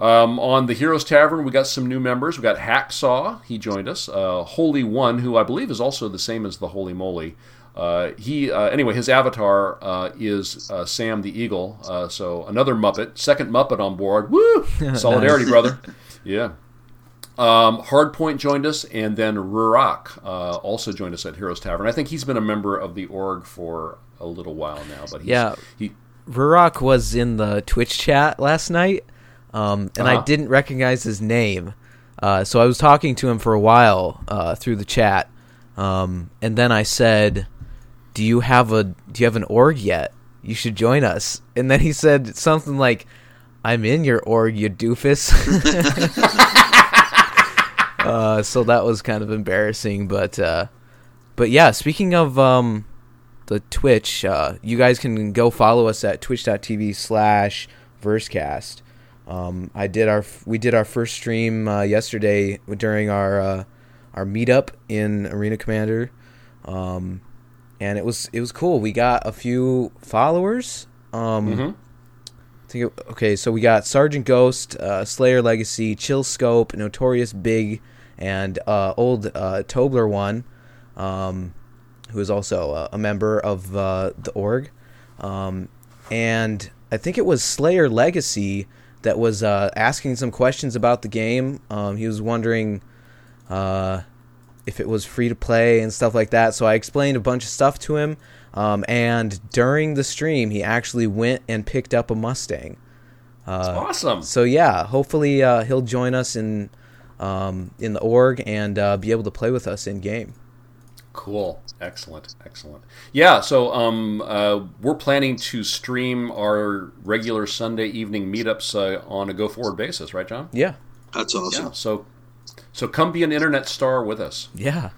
Um, on the Heroes Tavern, we got some new members. We got Hacksaw. He joined us. Holy One, who I believe is also the same as the Holy Moly. Uh, he uh, anyway, his avatar uh, is uh, Sam the Eagle. Uh, so another Muppet, second Muppet on board. Woo! Solidarity, brother. Yeah. Um, Hardpoint joined us, and then Rurak uh, also joined us at Heroes Tavern. I think he's been a member of the org for a little while now, but he's, Yeah. he Rurak was in the Twitch chat last night, um, and I Uh-huh. didn't recognize his name. Uh, so I was talking to him for a while uh, through the chat, um, and then I said, "Do you have a Do you have an org yet? You should join us." And then he said something like, "I'm in your org, you doofus." uh, so that was kind of embarrassing, but uh, but yeah. Speaking of um, the Twitch, uh, you guys can go follow us at twitch.tv slash versecast. Um, I did our we did our first stream uh, yesterday during our uh, our meetup in Arena Commander, um, and it was it was cool. We got a few followers. Um, Mhm. I think it- okay, so we got Sergeant Ghost, uh, Slayer Legacy, Chill Scope, Notorious Big, and uh, old uh, Tobler one, um, who is also uh, a member of uh, the org, um, and I think it was Slayer Legacy that was uh, asking some questions about the game. Um, he was wondering uh, if it was free to play and stuff like that. So I explained a bunch of stuff to him. Um, and during the stream, he actually went and picked up a Mustang. Uh, awesome. so yeah, hopefully uh, he'll join us in um, in the org and uh, be able to play with us in game. Cool. Excellent. Excellent. Yeah. So um, uh, we're planning to stream our regular Sunday evening meetups uh, on a go forward basis, right, John? Yeah, That's awesome. Yeah. So, so come be an internet star with us. yeah,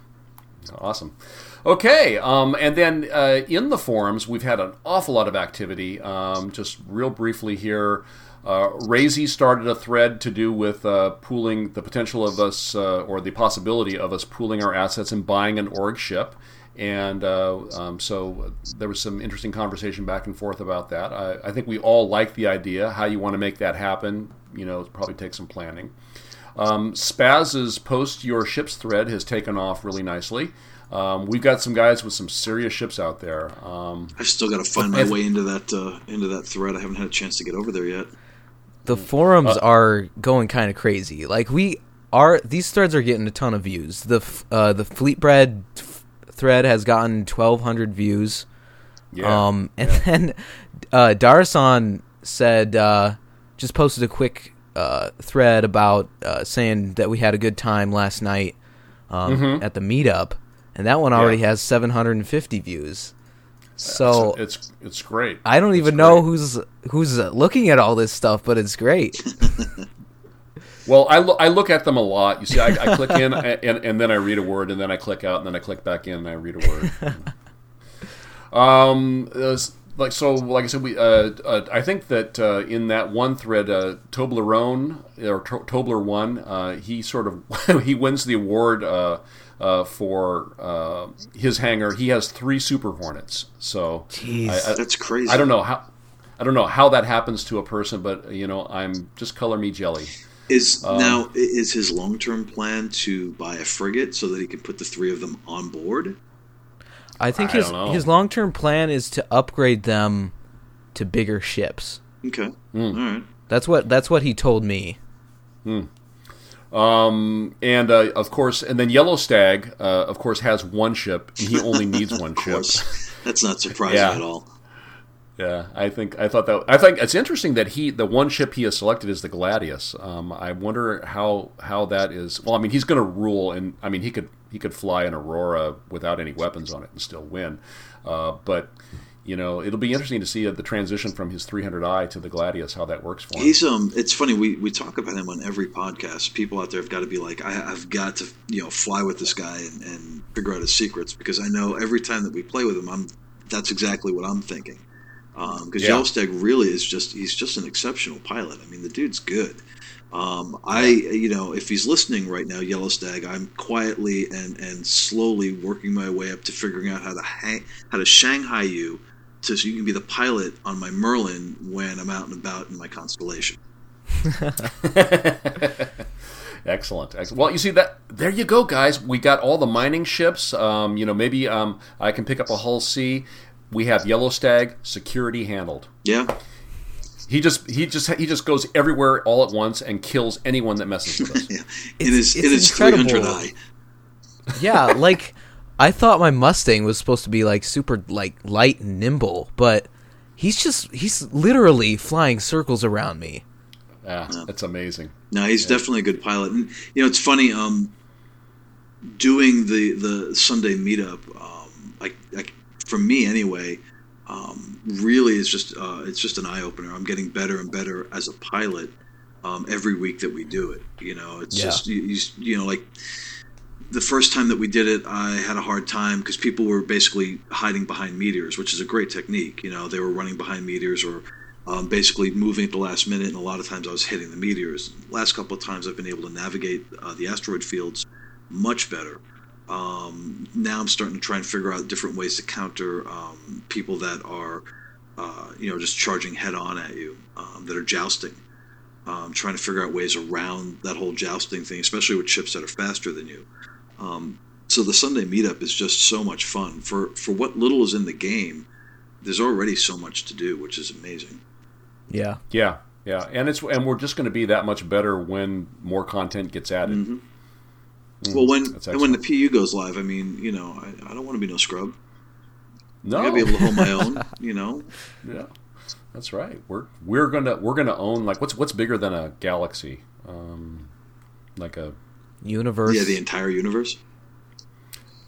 Awesome. Okay, um, and then uh, in the forums, we've had an awful lot of activity. Um, just real briefly here, uh, Razy started a thread to do with uh, pooling the potential of us, uh, or the possibility of us pooling our assets and buying an org ship. And uh, um, so there was some interesting conversation back and forth about that. I, I think we all like the idea. How you want to make that happen, you know, probably take some planning. Um, Spaz's post your ships thread has taken off really nicely. Um, we've got some guys with some serious ships out there. Um, I still got to find my If- way into that uh, into that thread. I haven't had a chance to get over there yet. the forums are going kind of crazy. Like we are, these threads are getting a ton of views. The f- uh, the Fleetbread f- thread has gotten twelve hundred views. yeah, Um, and then uh, Darson said, uh, just posted a quick uh, thread about uh, saying that we had a good time last night um, at the meetup, and that one already Mm-hmm. Yeah. has 750 views. So it's it's great. I don't It's even know who's who's uh, looking at all this stuff, but it's great. Well, I, lo- I look at them a lot. You see, I, I click in and, and then I read a word, and then I click out, and then I click back in and I read a word. um, uh, like so, like I said, we. Uh, uh, I think that uh, in that one thread, uh, Toblerone or to- Tobler one, uh, he sort of he wins the award uh, uh, for uh, his hangar. He has three Super Hornets. So Jeez. I, I, That's crazy. I don't know how. I don't know how that happens to a person, but you know, I'm just color me jelly. Is Um, now is his long term plan to buy a frigate so that he can put the three of them on board? I think I his don't know. his long term plan is to upgrade them to bigger ships. Okay, Hmm. all right. That's what that's what he told me. Um, and uh, of course, and then Yellow Stag, uh, of course, has one ship, and he only needs one ship. that's not surprising Yeah. at all. Yeah, I think I thought that I think it's interesting that he the one ship he has selected is the Gladius. Um, I wonder how how that is. Well, I mean, he's going to rule, and I mean, he could he could fly an Aurora without any weapons on it and still win. Uh, but you know, it'll be interesting to see the transition from his 300i to the Gladius, how that works for him. He's um. It's funny we, we talk about him on every podcast. People out there have got to be like, I, I've got to you know fly with this guy and, and figure out his secrets because I know every time that we play with him, I'm that's exactly what I'm thinking. Because Yeah. Yellowstag really is just he's just an exceptional pilot. I mean, the dude's good. Um, I you know if he's listening right now, Yellow Stag, I'm quietly and and slowly working my way up to figuring out how to hang, how to Shanghai you to so you can be the pilot on my Merlin when I'm out and about in my constellation. Excellent. Excellent. Well, you see that there you go, guys. We got all the mining ships. Um, you know, maybe um, I can pick up a Hull C. We have Yellow Stag security handled. Yeah, He just he just he just goes everywhere all at once and kills anyone that messes with us. yeah. It's- it is it's it is incredible. 300 i. Yeah, like I thought my Mustang was supposed to be like super like light and nimble, but he's just he's literally flying circles around me. yeah, that's amazing. No, he's definitely a good pilot. And you know, it's funny. Um, doing the the Sunday meetup, um, like like for me anyway, um, really is just uh, it's just an eye opener. I'm getting better and better as a pilot um, every week that we do it. You know, it's Yeah. just you, you, you know like the first time that we did it, I had a hard time because people were basically hiding behind meteors, which is a great technique. You know, they were running behind meteors or um, basically moving at the last minute, and a lot of times I was hitting the meteors. Last couple of times I've been able to navigate uh, the asteroid fields much better. Um, now I'm starting to try and figure out different ways to counter um, people that are, uh, you know, just charging head on at you, um, that are jousting. Um, trying to figure out ways around that whole jousting thing, especially with ships that are faster than you. Um, so the Sunday meetup is just so much fun for for what little is in the game. There's already so much to do, which is amazing. Yeah. Yeah, yeah, and it's and we're just going to be that much better when more content gets added. Mhm. Well, when and when the PU goes live, I mean, you know, I, I don't want to be no scrub. No, I gotta be able to hold my own. You know, yeah, that's right. We're we're gonna we're gonna own like what's what's bigger than a galaxy, um, like a Universe. yeah, the entire universe.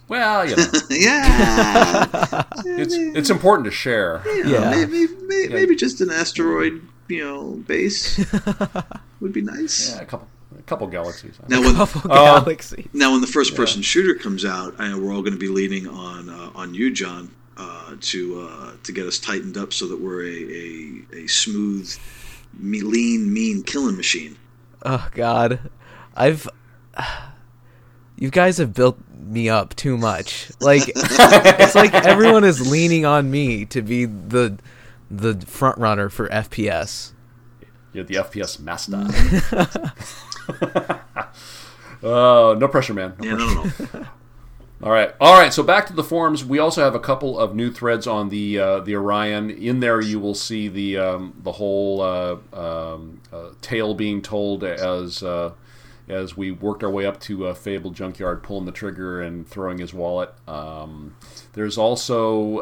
well, you know, yeah, it's it's important to share. You know, Yeah. maybe, maybe, maybe just an asteroid, you know, base would be nice. Yeah, a couple a couple galaxies. Now, when Couple Uh, galaxy. now when the first person shooter comes out, I know we're all going to be leaning on uh, on you, John, uh, to uh, to get us tightened up so that we're a a, a smooth, me, lean, mean killing machine. Oh God, I've. You guys have built me up too much. Like it's like everyone is leaning on me to be the the front runner for FPS. You're the FPS master. Oh, no pressure, man. No Yeah, pressure. no, no, no. All right, all right. So back to the forums. We also have a couple of new threads on the uh, the Orion. In there, you will see the um, the whole uh, um, uh, tale being told as uh, as we worked our way up to uh, Fable Junkyard, pulling the trigger and throwing his wallet. Um, there's also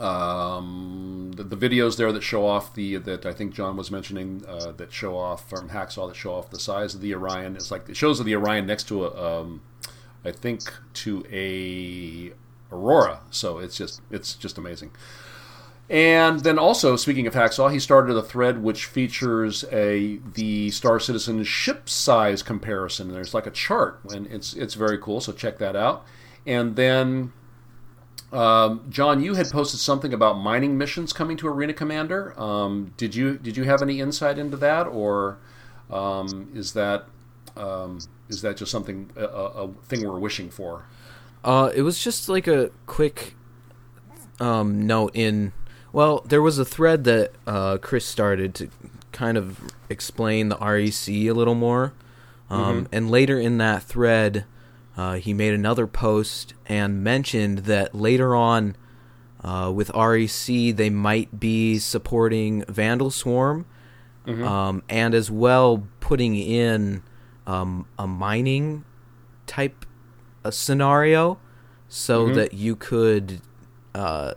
um, the, the videos there that show off the that I think John was mentioning uh, that show off from Hacksaw that show off the size of the Orion. It's like it shows the Orion next to a um, I think to a Aurora. So it's just it's just amazing. And then also, speaking of Hacksaw, he started a thread which features a the Star Citizen ship size comparison. There's like a chart, and it's it's very cool. So check that out. And then Um, John, you had posted something about mining missions coming to Arena Commander. Um, did you did you have any insight into that, or um, is that um, is that just something a, a, thing we're wishing for? Uh, it was just like a quick um, note in. Well, there was a thread that uh, Chris started to kind of explain the REC a little more, um, mm-hmm. and later in that thread, uh, he made another post and mentioned that later on uh, with REC they might be supporting Vanduul Swarm, mm-hmm. um, and as well putting in um, a mining type a scenario so mm-hmm. that you could uh,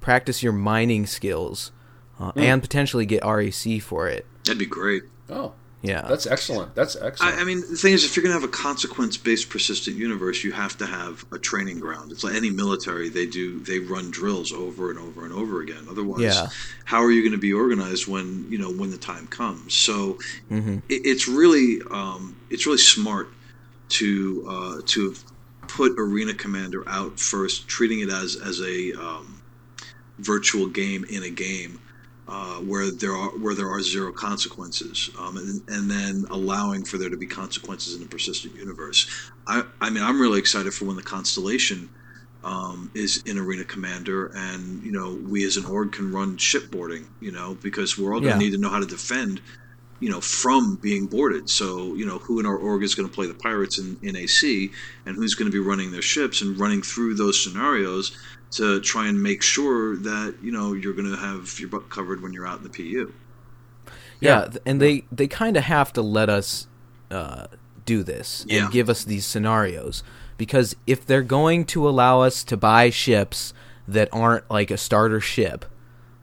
practice your mining skills uh, mm. and potentially get REC for it. That'd be great. Oh, yeah, that's excellent. That's excellent. I, I mean, the thing is, if you're going to have a consequence-based persistent universe, you have to have a training ground. It's like any military; they do they run drills over and over and over again. Otherwise, yeah. how are you going to be organized when you know when the time comes? So, mm-hmm. it, it's really um, it's really smart to uh, to put Arena Commander out first, treating it as as a um, virtual game in a game uh, where there are where there are zero consequences, um, and, and then allowing for there to be consequences in a persistent universe. I, I mean, I'm really excited for when the constellation um, is in Arena Commander, and you know, we as an org can run shipboarding. You know, because we're all going to yeah. need to know how to defend. You know, from being boarded. So, you know, who in our org is going to play the pirates in, in AC, and who's going to be running their ships and running through those scenarios to try and make sure that you know you're going to have your butt covered when you're out in the PU. Yeah, yeah. and they they kind of have to let us uh, do this and yeah. give us these scenarios because if they're going to allow us to buy ships that aren't like a starter ship,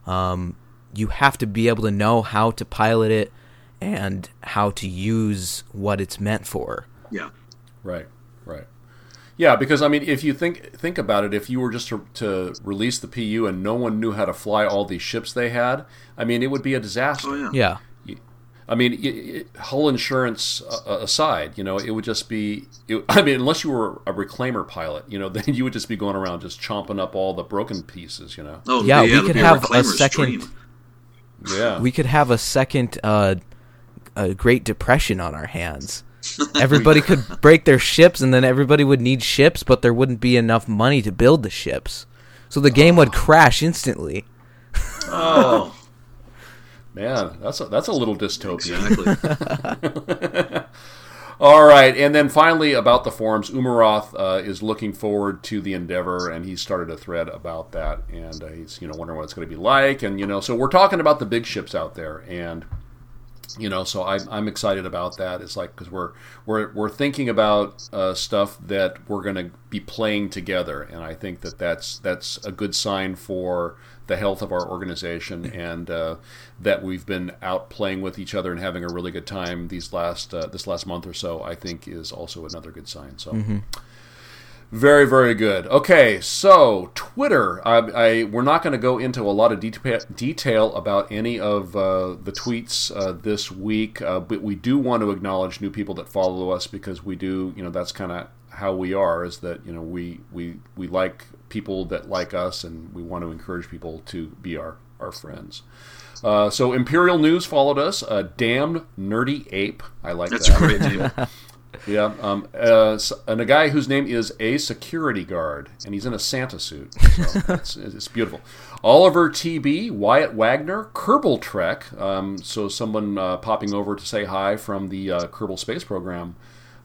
um, you have to be able to know how to pilot it and how to use what it's meant for. Yeah. Right. Right. Yeah, because I mean, if you think think about it, if you were just to, to, release the PU and no one knew how to fly all these ships they had, I mean, it would be a disaster. Oh, yeah. yeah. I mean, it, it, hull insurance uh, aside, you know, it would just be. It, I mean, unless you were a reclaimer pilot, you know, then you would just be going around just chomping up all the broken pieces, you know. Oh yeah, yeah we could have a second. Stream. Yeah, we could have a second uh, a Great Depression on our hands. everybody could break their ships, and then everybody would need ships, but there wouldn't be enough money to build the ships. So the game oh. would crash instantly. oh, man, that's a, that's a little dystopian. Exactly. All right, and then finally about the forums, Umaroth uh, is looking forward to the endeavor, and he started a thread about that, and uh, he's you know wondering what it's going to be like, and you know, so we're talking about the big ships out there, and you know so I'm, I'm excited about that. It's like because we're we're we're thinking about uh, stuff that we're going to be playing together. And i think that that's that's a good sign for the health of our organization and uh, that we've been out playing with each other and having a really good time these last uh, this last month or so i think is also another good sign. So mm-hmm. Very, very good. Okay, so Twitter. I, I we're not going to go into a lot of detail about any of uh, the tweets uh, this week, uh, but we do want to acknowledge new people that follow us because we do. You know, that's kind of how we are. Is that you know we we we like people that like us, and we want to encourage people to be our our friends. Uh, so Imperial News followed us. Uh, damn nerdy ape. I like That's that. That's a great name. Yeah, um, uh, and a guy whose name is a security guard, and he's in a Santa suit. So it's, it's, beautiful. Oliver TB, Wyatt Wagner, Kerbal Trek. Um, so someone uh, popping over to say hi from the uh, Kerbal Space Program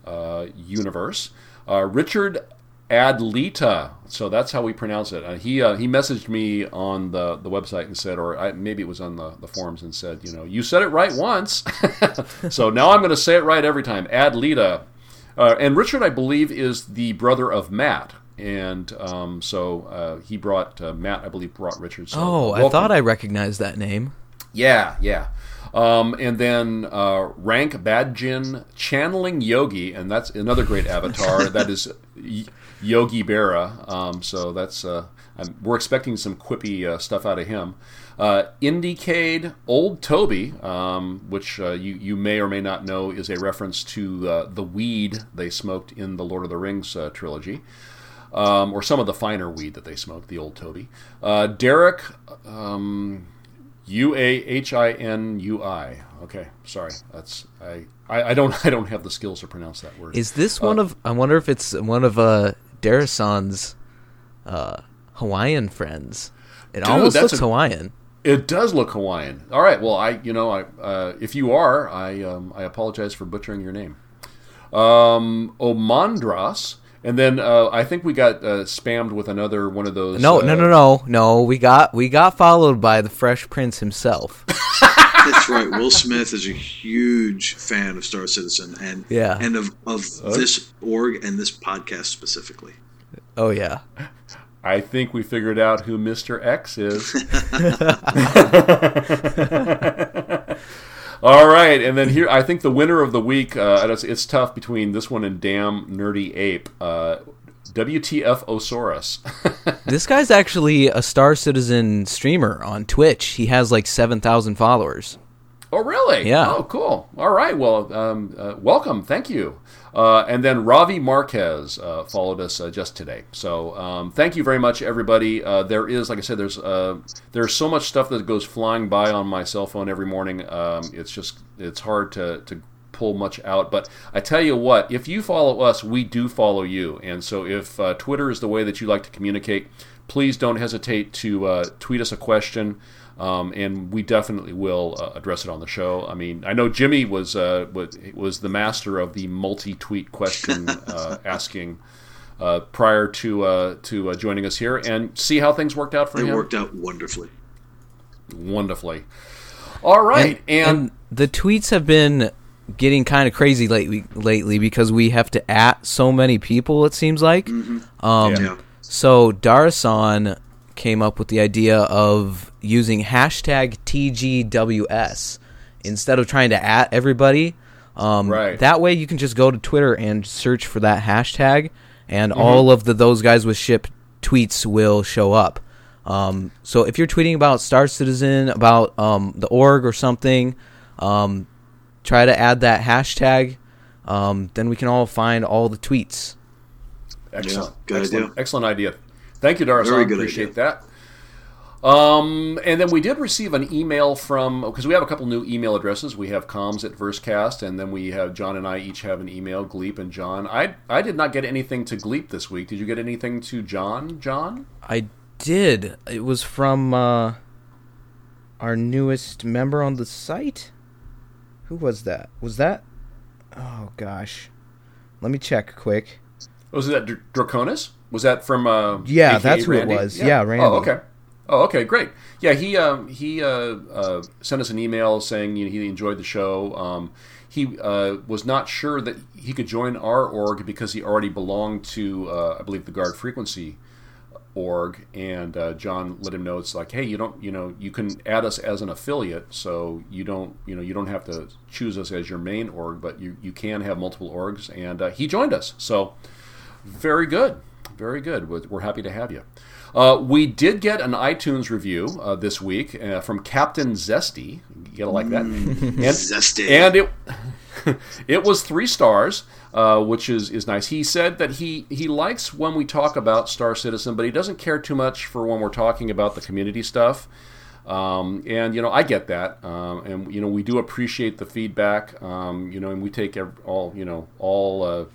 uh, universe. Uh, Richard Adlita. So that's how we pronounce it. Uh, he uh, he messaged me on the, the website and said, or I, maybe it was on the, the forums and said, you know, you said it right once. so now I'm going to say it right every time. Adlita. Uh, and Richard, I believe, is the brother of Matt. And um, so uh, he brought uh, Matt, I believe, brought Richard. So, oh, I thought I recognized that name. Yeah, yeah. Um, and then uh, Rank Badjin channeling Yogi, and that's another great avatar. that is Yogi Berra. Um, so that's uh, we're expecting some quippy uh, stuff out of him. Uh, Indiecade Old Toby, um, which uh, you you may or may not know, is a reference to uh, the weed they smoked in the Lord of the Rings uh, trilogy. um, or some of the finer weed that they smoked, the old Toby. Uh, Derek, um, U A H I N U I. Okay, sorry, that's I, I, I don't I don't have the skills to pronounce that word. Is this one of? I wonder if it's one of uh, Darasan's uh, Hawaiian friends. It Dude, almost looks a- Hawaiian. It does look Hawaiian. All right. Well, I, you know, I, uh, if you are, I, um, I apologize for butchering your name. Um, Omandras, and then uh, I think we got uh, spammed with another one of those. No, uh, no, no, no, no. We got we got followed by the Fresh Prince himself. That's right. Will Smith is a huge fan of Star Citizen and Yeah. and of, of this org and this podcast specifically. oh yeah. I think we figured out who Mr. X is. All right, and then here, I think the winner of the week. Uh, it's, it's tough between this one and Damn Nerdy Ape. Uh, WTF Osaurus. This guy's actually a Star Citizen streamer on Twitch. He has like seven thousand followers. Oh, really? Yeah. Oh, cool. All right. Well, um, uh, welcome. Thank you. Uh, and then Ravi Marquez uh, followed us uh, just today. So um, thank you very much, everybody. Uh, there is, like I said, there's uh, there's so much stuff that goes flying by on my cell phone every morning. Um, it's just it's hard to to pull much out. But I tell you what, if you follow us, we do follow you. And so if uh, Twitter is the way that you like to communicate, please don't hesitate to uh, tweet us a question. Um, and we definitely will uh, address it on the show. I mean, I know Jimmy was uh, was, was the master of the multi-tweet question uh, asking uh, prior to uh, to uh, joining us here, and see how things worked out for It him. worked out wonderfully. wonderfully. All right, and, and the tweets have been getting kind of crazy lately lately because we have to at so many people it seems like um Yeah. so darasan came up with the idea of using hashtag tgws instead of trying to at everybody um, Right. that way you can just go to twitter and search for that hashtag and Mm-hmm. all of the those guys with ship tweets will show up um, so if you're tweeting about Star Citizen, about um, the org or something, um, try to add that hashtag. Um, then we can all find all the tweets. excellent, good excellent, idea. excellent idea. Thank you, Darasan. Very good Appreciate that. Um, and then we did receive an email from because we have a couple new email addresses. We have comms at Versecast, and then we have John and I each have an email. Gleep and John. I I did not get anything to Gleep this week. Did you get anything to John? John? I did. It was from uh, our newest member on the site. Who was that? Was that? Oh gosh, let me check quick. Was that Dr- Draconis? Was that from? Uh, Yeah, AKA that's who it Randy? was. Yeah, Randy. Oh, okay. Oh, okay, great. Yeah, he um, he uh, uh, sent us an email saying you know, he enjoyed the show. Um, he uh, was not sure that he could join our org because he already belonged to, uh, I believe, the Guard Frequency org. And uh, John let him know it's like, hey, you don't, you know, you can add us as an affiliate, so you don't, you know, you don't have to choose us as your main org, but you you can have multiple orgs. And uh, he joined us, so. Very good. Very good. We're we're happy to have you. Uh, we did get an iTunes review uh, this week uh, from Captain Zesty. You gotta like that. and, Zesty. And it it was three stars, uh, which is, is nice. He said that he, he likes when we talk about Star Citizen, but he doesn't care too much for when we're talking about the community stuff. Um, and you know, I get that, um, and you know, we do appreciate the feedback. Um, you know, and we take all you know all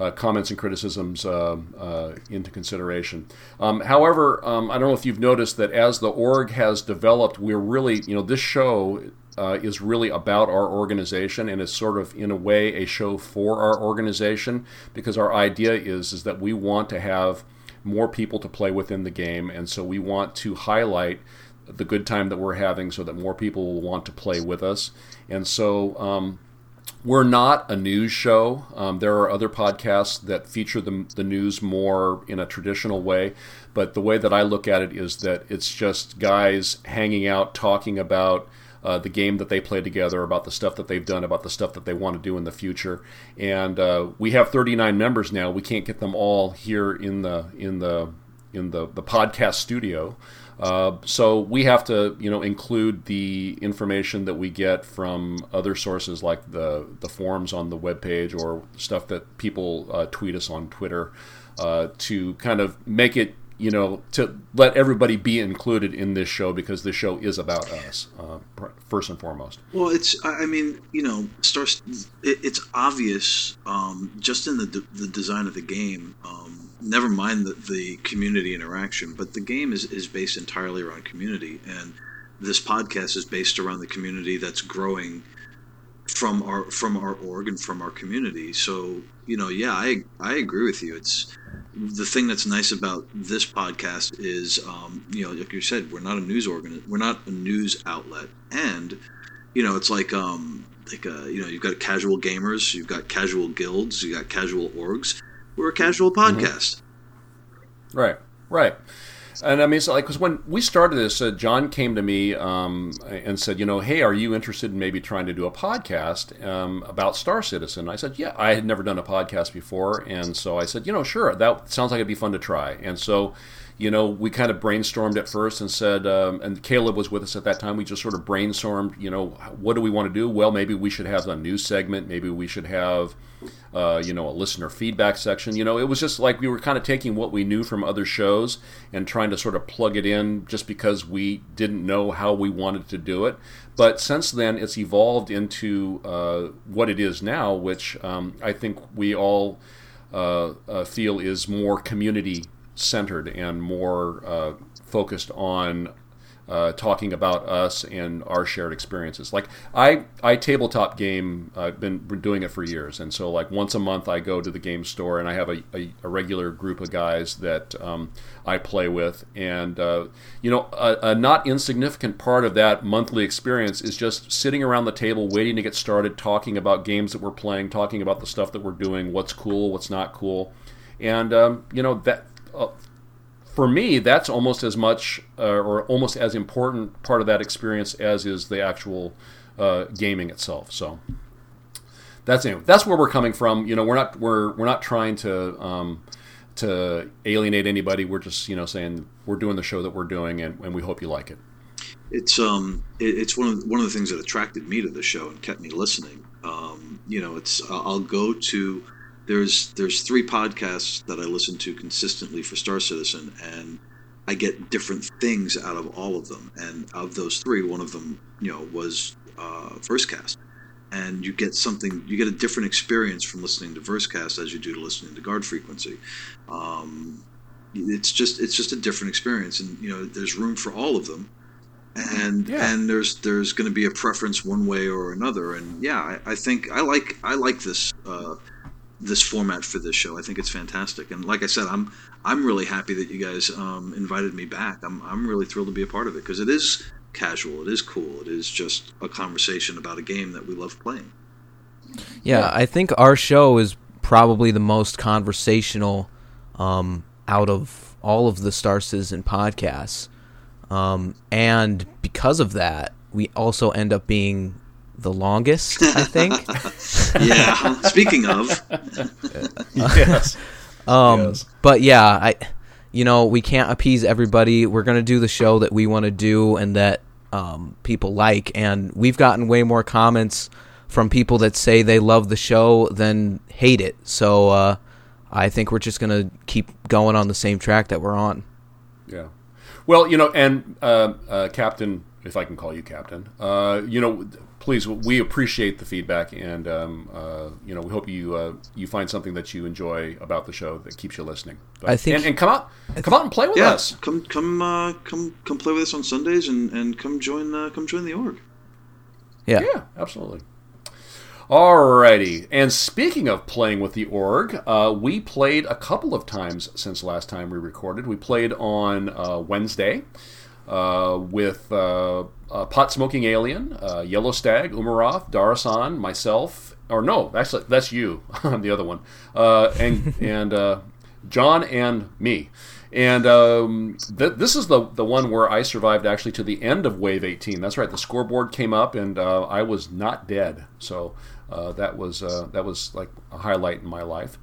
uh, comments and criticisms uh, uh, into consideration. Um, however, um, I don't know if you've noticed that as the org has developed, we're really, you know, this show uh, is really about our organization and is sort of, in a way, a show for our organization because our idea is is that we want to have more people to play within the game, and so we want to highlight the good time that we're having so that more people will want to play with us. And so, um, we're not a news show. Um, there are other podcasts that feature the, the news more in a traditional way, but the way that I look at it is that it's just guys hanging out talking about uh, the game that they play together, about the stuff that they've done, about the stuff that they want to do in the future. And uh, we have 39 members now. We can't get them all here in the in the in the, the podcast studio. Uh, so we have to, you know, include the information that we get from other sources like the the forums on the webpage or stuff that people uh, tweet us on Twitter. uh, to kind of make it you know, to let everybody be included in this show because this show is about us uh, first and foremost. Well, it's I mean, you know, Star, it's obvious um, just in the the design of the game. Um, never mind the, the community interaction, but the game is is based entirely around community, and this podcast is based around the community that's growing from our from our org and from our community. So you know, yeah, I I agree with you. It's the thing that's nice about this podcast is, um, you know, like you said, we're not a news organ, we're not a news outlet, and you know, it's like um, like uh, you know, you've got casual gamers, you've got casual guilds, you got casual orgs. We're a casual mm-hmm. podcast. Mm-hmm. Right, right. And I mean, so like, because when we started this, uh, John came to me um, and said, you know, hey, are you interested in maybe trying to do a podcast um, about Star Citizen? I said, yeah, I had never done a podcast before, and so I said, you know, sure, that sounds like it'd be fun to try. And so you know, we kind of brainstormed at first and said, um, and Caleb was with us at that time. We just sort of brainstormed, you know, what do we want to do? Well, maybe we should have a news segment. Maybe we should have, uh, you know, a listener feedback section. You know, it was just like we were kind of taking what we knew from other shows and trying to sort of plug it in just because we didn't know how we wanted to do it. But since then, it's evolved into uh, what it is now, which um, I think we all uh, uh feel is more community centered and more uh, focused on uh, talking about us and our shared experiences. Like I, I tabletop game. I've been, been doing it for years, and so like once a month I go to the game store and I have a, a, a regular group of guys that um, I play with, and uh, you know a, a, not insignificant part of that monthly experience is just sitting around the table waiting to get started, talking about games that we're playing, talking about the stuff that we're doing, what's cool, what's not cool, and um, you know that uh, for me, that's almost as much uh, or almost as important part of that experience as is the actual uh, gaming itself. So that's anyway, that's where we're coming from. You know, we're not we're we're not trying to um, to alienate anybody. We're just you know saying we're doing the show that we're doing, and, and we hope you like it. It's um it, it's one of one of the things that attracted me to the show and kept me listening. Um, you know, it's I'll go to there's there's three podcasts that I listen to consistently for Star Citizen, and I get different things out of all of them. And of those three, one of them, you know, was uh, Versecast, and you get something, you get a different experience from listening to Versecast as you do to listening to Guard Frequency. Um, it's just it's just a different experience, and you know, there's room for all of them and yeah. and there's there's going to be a preference one way or another and yeah I, I think I like I like this uh, this format for this show. I think it's fantastic, and like I said, I'm I'm really happy that you guys um, invited me back. I'm I'm really thrilled to be a part of it because it is casual, it is cool, it is just a conversation about a game that we love playing. Yeah, I think our show is probably the most conversational um, out of all of the Star Citizen podcasts, um, and because of that, we also end up being the longest, I think. yeah. Speaking of, yes. Um, yes. But yeah, I, you know, we can't appease everybody. We're gonna do the show that we want to do and that um, people like, and we've gotten way more comments from people that say they love the show than hate it. So uh, I think we're just gonna keep going on the same track that we're on. Yeah. Well, you know, and uh, uh, Captain, if I can call you Captain, uh, you know, please, we appreciate the feedback, and um, uh, you know, we hope you uh, you find something that you enjoy about the show that keeps you listening. But, I think, and, and, come out, come out and play with yeah, us. Come, come, uh, come, come play with us on Sundays, and, and come join, uh, come join the org. Yeah, yeah, absolutely. Alrighty, and speaking of playing with the org, uh, we played a couple of times since last time we recorded. We played on uh, Wednesday with uh, Pot Smoking Alien, uh, Yellow Stag, Umaroth, Darasan, myself, or no, actually that's you. I'm the other one, uh, and and uh, John and me. And um, th- this is the the one where I survived actually to the end of Wave 18. That's right. The scoreboard came up, and uh, I was not dead. So uh, that was uh, that was like a highlight in my life.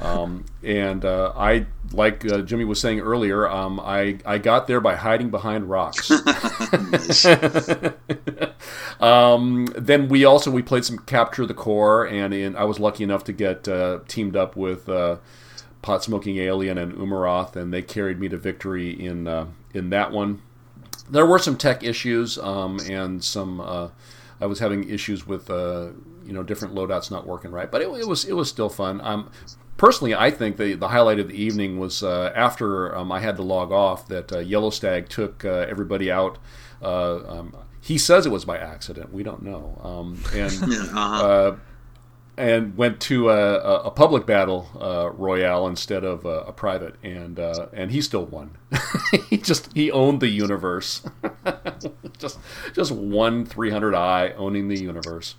Um, and uh, I, like uh, Jimmy was saying earlier, um, I I got there by hiding behind rocks. um, then we also we played some capture the core, and I was lucky enough to get uh, teamed up with pot smoking alien and Umaroth, and they carried me to victory in uh, in that one. There were some tech issues um, and some. Uh, I was having issues with uh, you know different loadouts not working right, but it, it was it was still fun. Um, personally, I think the the highlight of the evening was uh, after um, I had to log off that uh, Yellow Stag took uh, everybody out. Uh, um, he says it was by accident. We don't know. Um, and uh-huh. uh, and went to a, a public battle uh, royale instead of a, a private, and uh, and he still won. he just he owned the universe. just just one 300i owning the universe.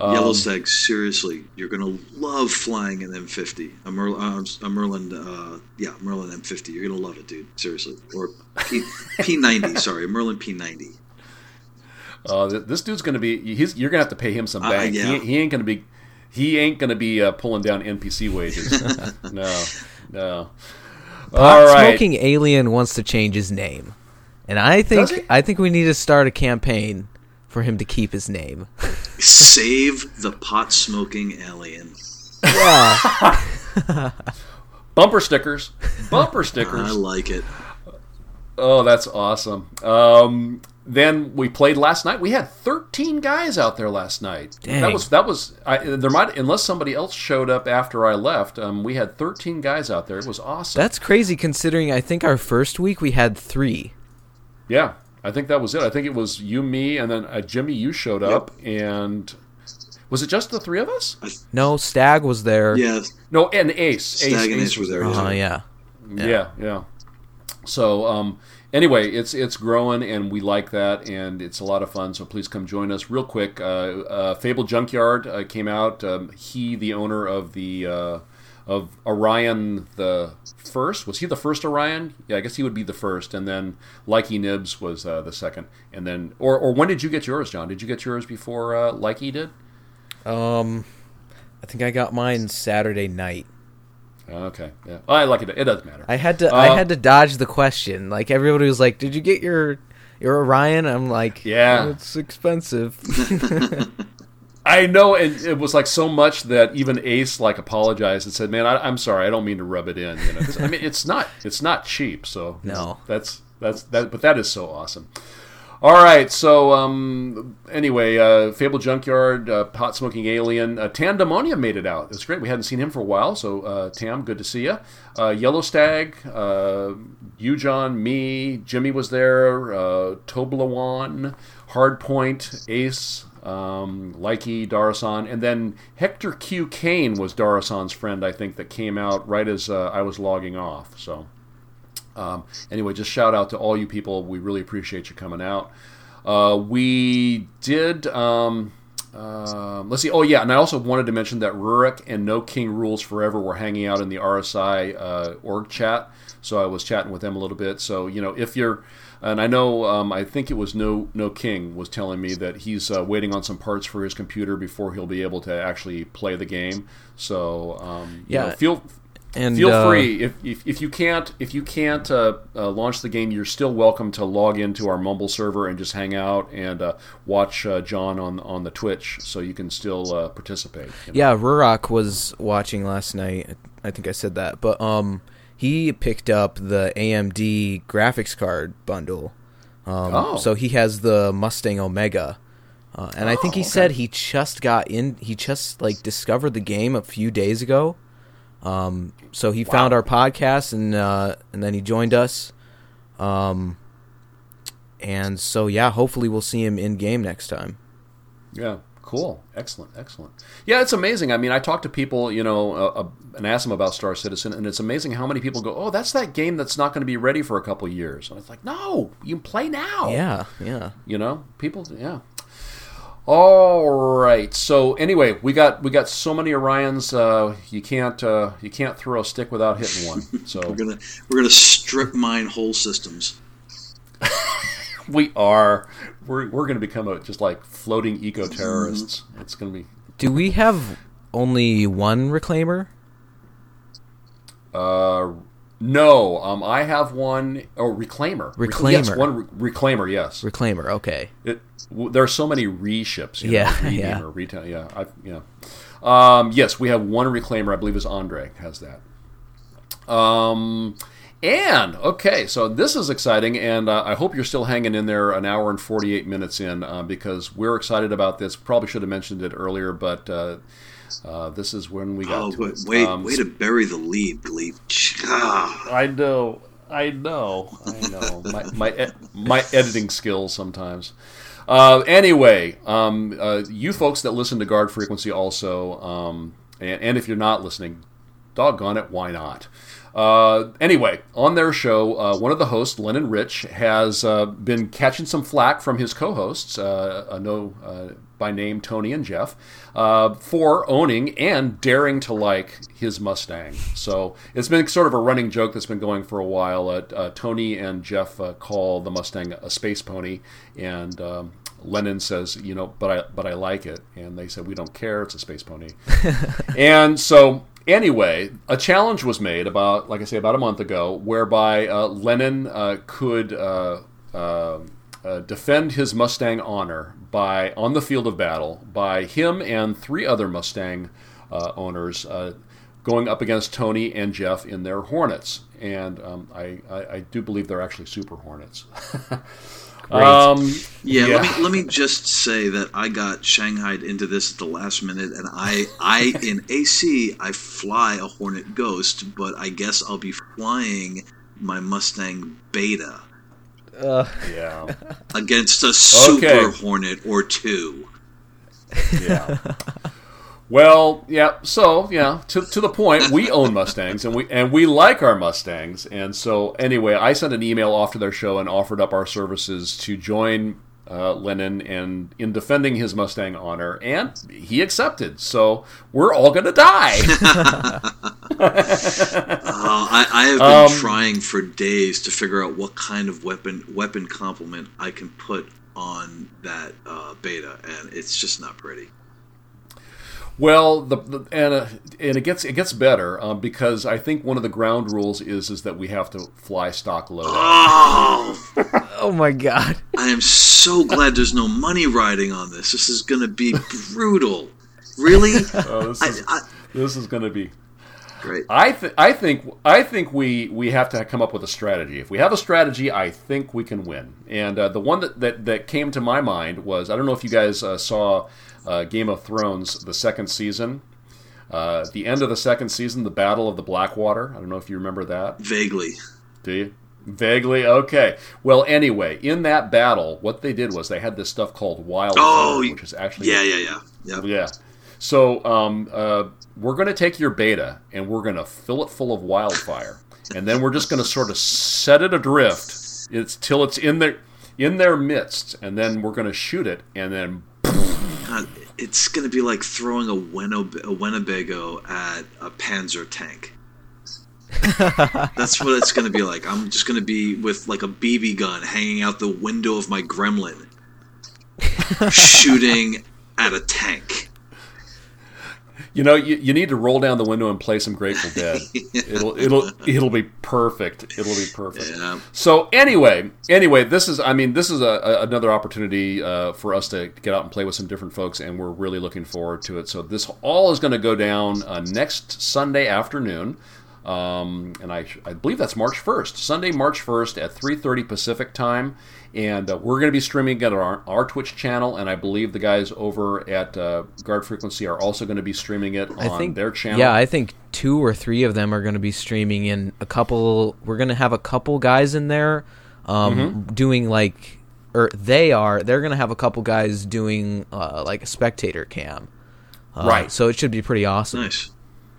Um, Yellow Stag, seriously, you're gonna love flying an M50, a, Mer- uh, a Merlin, uh, yeah, Merlin M50. You're gonna love it, dude. Seriously, or P- P90. sorry, Merlin P90. Uh, this dude's going to be. He's, you're going to have to pay him some Uh, bank. yeah. He, he ain't going to be. He ain't going to be uh, pulling down NPC wages. no, no. Pot All right. smoking alien wants to change his name, and I think I think we need to start a campaign for him to keep his name. Save the pot smoking alien. Yeah, Bumper stickers. Bumper stickers. I like it. Oh, that's awesome. Um, then we played last night. We had 13 guys out there last night. Dang. That was that was. I, there might unless somebody else showed up after I left. Um, we had 13 guys out there. It was awesome. that's crazy considering I think our first week we had three. Yeah, I think that was it. I think it was you, me, and then uh, Jimmy. You showed up, and was it just the three of us? No, Stag was there. Yeah, No, and Ace. Ace, Stag and Ace Ace were there. Uh, too. yeah. Yeah, yeah. So um, anyway, it's it's growing, and we like that, and it's a lot of fun. So please come join us. Real quick, uh, uh, Fable Junkyard uh, came out. Um, he, the owner of the uh, of Orion the first, was he the first Orion? Yeah, I guess he would be the first, and then Likey Nibs was uh, the second, and then or or when did you get yours, John? Did you get yours before uh, Likey did? Um, I think I got mine Saturday night. Okay, yeah, Oh, I like it. It doesn't matter. I had to Uh, I had to dodge the question. Like everybody was like, "Did you get your your Orion?" I'm like, Yeah. it's expensive." I know, and it was like so much that even Ace like apologized and said, "Man, I, I'm sorry. I don't mean to rub it in." You know, I mean, it's not it's not cheap. So No. that's that's that. But that is so awesome. All right, so um, anyway, uh, Fable Junkyard, uh, Pot Smoking Alien, uh, Tam Demonia made it out. It's great. We hadn't seen him for a while, so uh, Tam, good to see you. Uh, Yellow Stag, uh, you, John, me, Jimmy was there, uh, Toblerone, Hardpoint, Ace, um, Likey, Darasan, and then Hector Q. Kane was Darasan's friend, I think, that came out right as uh, I was logging off. So. Um, anyway, just shout out to all you people. We really appreciate you coming out. Uh, we did. Um, uh, let's see. Oh yeah, and I also wanted to mention that Rurik and No King Rules Forever were hanging out in the RSI uh, org chat. So I was chatting with them a little bit. So you know, if you're, and I know, um, I think it was No No King was telling me that he's uh, waiting on some parts for his computer before he'll be able to actually play the game. So um, you Yeah. know, feel And Feel uh, free if, if, if you can't if you can't uh, uh, launch the game, you're still welcome to log into our Mumble server and just hang out and uh, watch uh, John on on the Twitch, so you can still uh, participate. you know. Yeah, Rurak was watching last night. I think I said that, but um, he picked up the AMD graphics card bundle. Um, Oh. so he has the Mustang Omega, uh, and I think he Oh, okay. said he just got in. He just like discovered the game a few days ago. Um, so he found our podcast and uh, and then he joined us. Um, and so yeah, hopefully we'll see him in game next time. Yeah, cool, excellent, excellent. Yeah, it's amazing. I mean, I talk to people, you know, uh, uh, and ask them about Star Citizen, and it's amazing how many people go, "Oh, that's that game that's not going to be ready for a couple years." And it's like, no, you can play now. Yeah, yeah. you know people yeah all right so anyway we got we got so many orions uh, you can't uh, you can't throw a stick without hitting one so We're gonna we're gonna strip mine whole systems. we are we're, we're going to become a, just like floating eco terrorists it's going to be Do we have only one reclaimer? uh no um i have one oh reclaimer Rec- yes one re- reclaimer yes Reclaimer, okay. it, w- there are so many reships. You Yeah, know, yeah. Or retail, yeah, I, yeah. Um, yes, we have one reclaimer. I believe is Andre has that. Um, and okay, so this is exciting, and uh, I hope you're still hanging in there an hour and 48 minutes in uh, because we're excited about this. Probably should have mentioned it earlier, but uh, uh this is when we got oh, to it. Wait, um, way to bury the lead, Gleep. I know, I know, I know. my my, my editing skills sometimes. Uh, anyway, um, uh, you folks that listen to Guard Frequency also, um, and, and if you're not listening, doggone it, why not? Uh, anyway, on their show, uh, one of the hosts, Lennon Rich, has uh, been catching some flack from his co-hosts, uh, know uh, by name Tony and Jeff, uh, for owning and daring to like his Mustang. So it's been sort of a running joke that's been going for a while. Uh, Tony and Jeff call the Mustang a space pony, and um, Lennon says, you know, but I but I like it, and they said we don't care. It's a space pony, and so anyway, a challenge was made about, like I say, about a month ago, whereby uh, Lennon uh, could uh, uh, uh defend his Mustang honor by on the field of battle by him and three other Mustang owners going up against Tony and Jeff in their Hornets, and um, I, I, I do believe they're actually Super Hornets. Um, yeah, yeah, let me let me just say that I got shanghaied into this at the last minute, and I I in AC I fly a Hornet Ghost, but I guess I'll be flying my Mustang Beta. Uh. Yeah. Against a Super okay. Hornet or two. Yeah. Well, yeah. So, yeah, to, to the point, we own Mustangs and we and we like our Mustangs. And so, anyway, I sent an email off to their show and offered up our services to join uh, Lennon and in defending his Mustang honor, and he accepted. So we're all gonna die. uh, I, I, have been um, trying for days to figure out what kind of weapon weapon complement I can put on that uh, beta, and it's just not pretty. Well, the, the and uh, and it gets it gets better um, because I think one of the ground rules is is that we have to fly stock low. Oh, oh my god! I am so glad there's no money riding on this. This is going to be brutal. Really? Oh, this is, I, I, this is going to be great. I th- I think I think we we have to come up with a strategy. If we have a strategy, I think we can win. And uh, the one that, that that came to my mind was I don't know if you guys uh, saw uh, Game of Thrones, the second season. Uh, the end of the second season, the Battle of the Blackwater. I don't know if you remember that. Vaguely. Do you? Vaguely, okay. Well, anyway, in that battle, what they did was they had this stuff called wildfire, oh, which is actually yeah, yeah, yeah, yeah. Yeah. So um, uh, we're going to take your beta and we're going to fill it full of wildfire, and then we're just going to sort of set it adrift. It's till it's in their in their midst, and then we're going to shoot it, and then it's going to be like throwing a, Winnob- a Winnebago at a Panzer tank. That's what it's going to be like. I'm just going to be with like a BB gun hanging out the window of my Gremlin, shooting at a tank. You know, you, you need to roll down the window and play some Grateful Dead. It'll it'll it'll be perfect. It'll be perfect. Yeah. So anyway, anyway, this is I mean this is a, a another opportunity uh, for us to get out and play with some different folks, and we're really looking forward to it. So this all is going to go down uh, next Sunday afternoon. Um, and I, I believe that's March 1st, Sunday, March 1st at 3:30 Pacific time and uh, we're going to be streaming it on our, our, Twitch channel, and I believe the guys over at uh, Guard Frequency are also going to be streaming it on think, their channel. Yeah, I think two or three of them are going to be streaming in a couple. We're going to have a couple guys in there um, mm-hmm. doing like, or they are. They're going to have a couple guys doing uh, like a spectator cam. Uh, right. So it should be pretty awesome. Nice.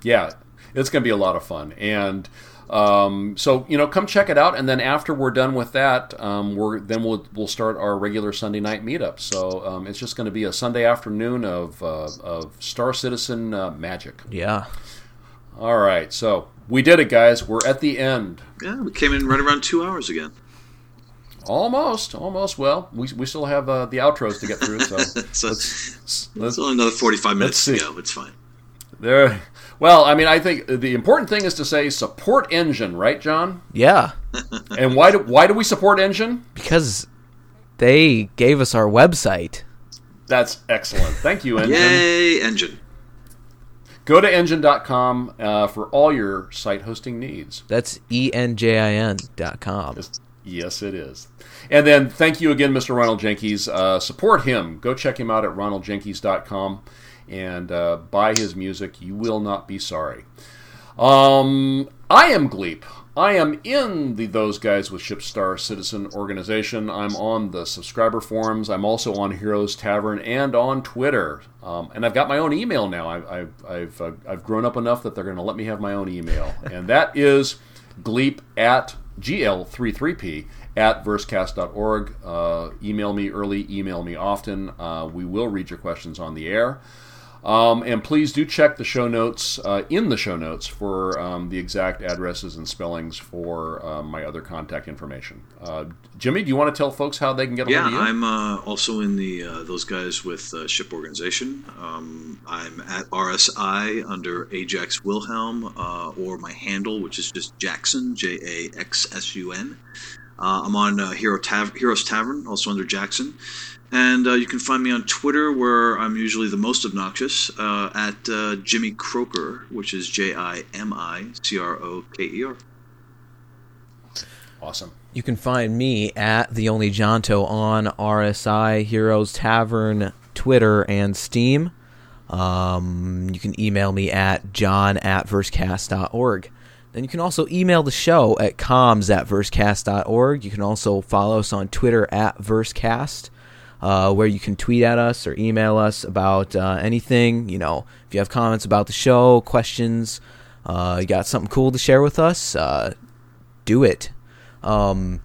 Yeah, it's going to be a lot of fun, and um, so you know, come check it out, and then after we're done with that, um, we're then we'll we'll start our regular Sunday night meetup. So um, it's just going to be a Sunday afternoon of uh, of Star Citizen uh, magic. Yeah. All right, so we did it, guys. We're at the end. Yeah, we came in right around two hours again. Almost, almost. Well, we, we still have uh, the outros to get through, so, so let's, let's, only another forty-five minutes to go. It's fine. There, well, I mean, I think the important thing is to say support Enjin, right, John? Yeah. and why do why do we support Enjin? Because they gave us our website. That's excellent. Thank you, Enjin. Yay, Enjin. go to enjin.com uh, for all your site hosting needs. That's E N J I N dot com. Yes, it is. And then thank you again, Mr. Ronald Jenkins. Uh, support him. Go check him out at ronaldjenkins.com and uh, buy his music. You will not be sorry. Um, I am Gleep. I am in the Those Guys with Ships Star Citizen organization. I'm on the subscriber forums. I'm also on Heroes Tavern and on Twitter. Um, and I've got my own email now. I, I've, I've, uh, I've grown up enough that they're going to let me have my own email. and that is gleep at gl33p at versecast.org. Uh, email me early, email me often. Uh, we will read your questions on the air. Um, and please do check the show notes uh, in the show notes for um, the exact addresses and spellings for uh, my other contact information. Uh, Jimmy, do you want to tell folks how they can get yeah, you? I'm uh, also in the uh, those guys with uh, ship organization. Um, I'm at RSI under Ajax Wilhelm, or my handle, which is just Jackson J A X S U N. I'm on Hero Tav- Heroes Tavern, also under Jackson. And uh, you can find me on Twitter, where I'm usually the most obnoxious, uh, at uh, Jimmy Croker, which is J I M I C R O K E R. Awesome. You can find me at the only Jonto on RSI Heroes Tavern, Twitter, and Steam. Um, you can email me at john at versecast.org. Then you can also email the show at comms at versecast.org. You can also follow us on Twitter at versecast uh, where you can tweet at us or email us about uh, anything. You know, if you have comments about the show, questions, uh, you got something cool to share with us, uh, do it. Um,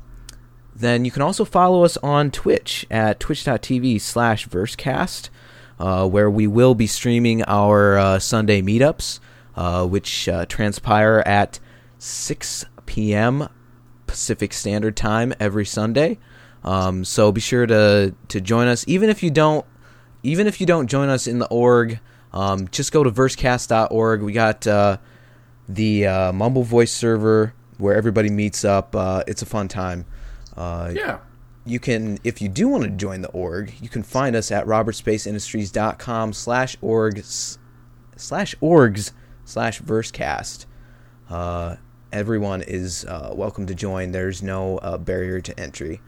then you can also follow us on Twitch at twitch.tv slash versecast, uh, where we will be streaming our uh, Sunday meetups, which transpire at 6 p.m. Pacific Standard Time every Sunday. Um, so be sure to to join us, even if you don't even if you don't join us in the org. Um, just go to versecast.org. We got uh, the uh, Mumble Voice server where everybody meets up. Uh, it's a fun time. Uh, yeah. You can, if you do want to join the org, you can find us at robertspaceindustriescom slash orgs slash orgs slash versecast. Uh, everyone is uh, welcome to join. There's no barrier to entry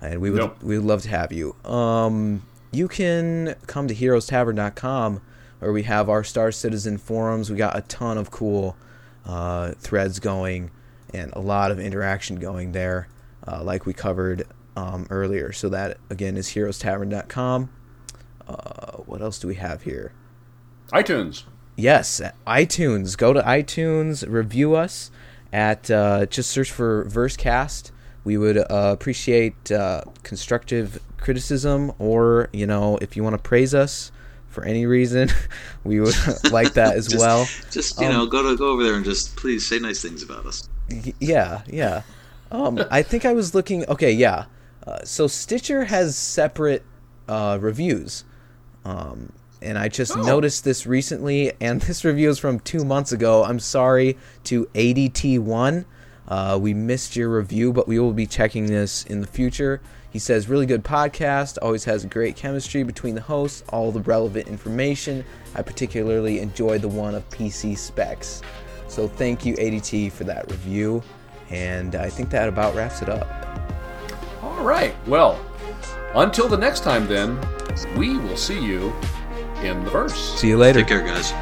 and we would nope. we would love to have you. Um, you can come to heroestavern.com where we have our Star Citizen forums. We got a ton of cool uh, threads going and a lot of interaction going there, uh, like we covered um, earlier. So that again is heroestavern.com. Uh, what else do we have here? iTunes. Yes, iTunes. Go to iTunes, review us at uh, just search for Versecast we would uh, appreciate uh, constructive criticism, or you know, if you want to praise us for any reason, we would like that as just, well. Just you um, know, go to go over there and just please say nice things about us. Yeah, yeah. Um, I think I was looking. Okay, yeah. Uh, so Stitcher has separate uh, reviews, um, and I just oh. noticed this recently. And this review is from two months ago. I'm sorry to ADT one. Uh, we missed your review, but we will be checking this in the future. He says, really good podcast, always has great chemistry between the hosts, all the relevant information. I particularly enjoyed the one of PC specs. So thank you, ADT, for that review. And I think that about wraps it up. All right. Well, until the next time, then, we will see you in the verse. See you later. Take care, guys.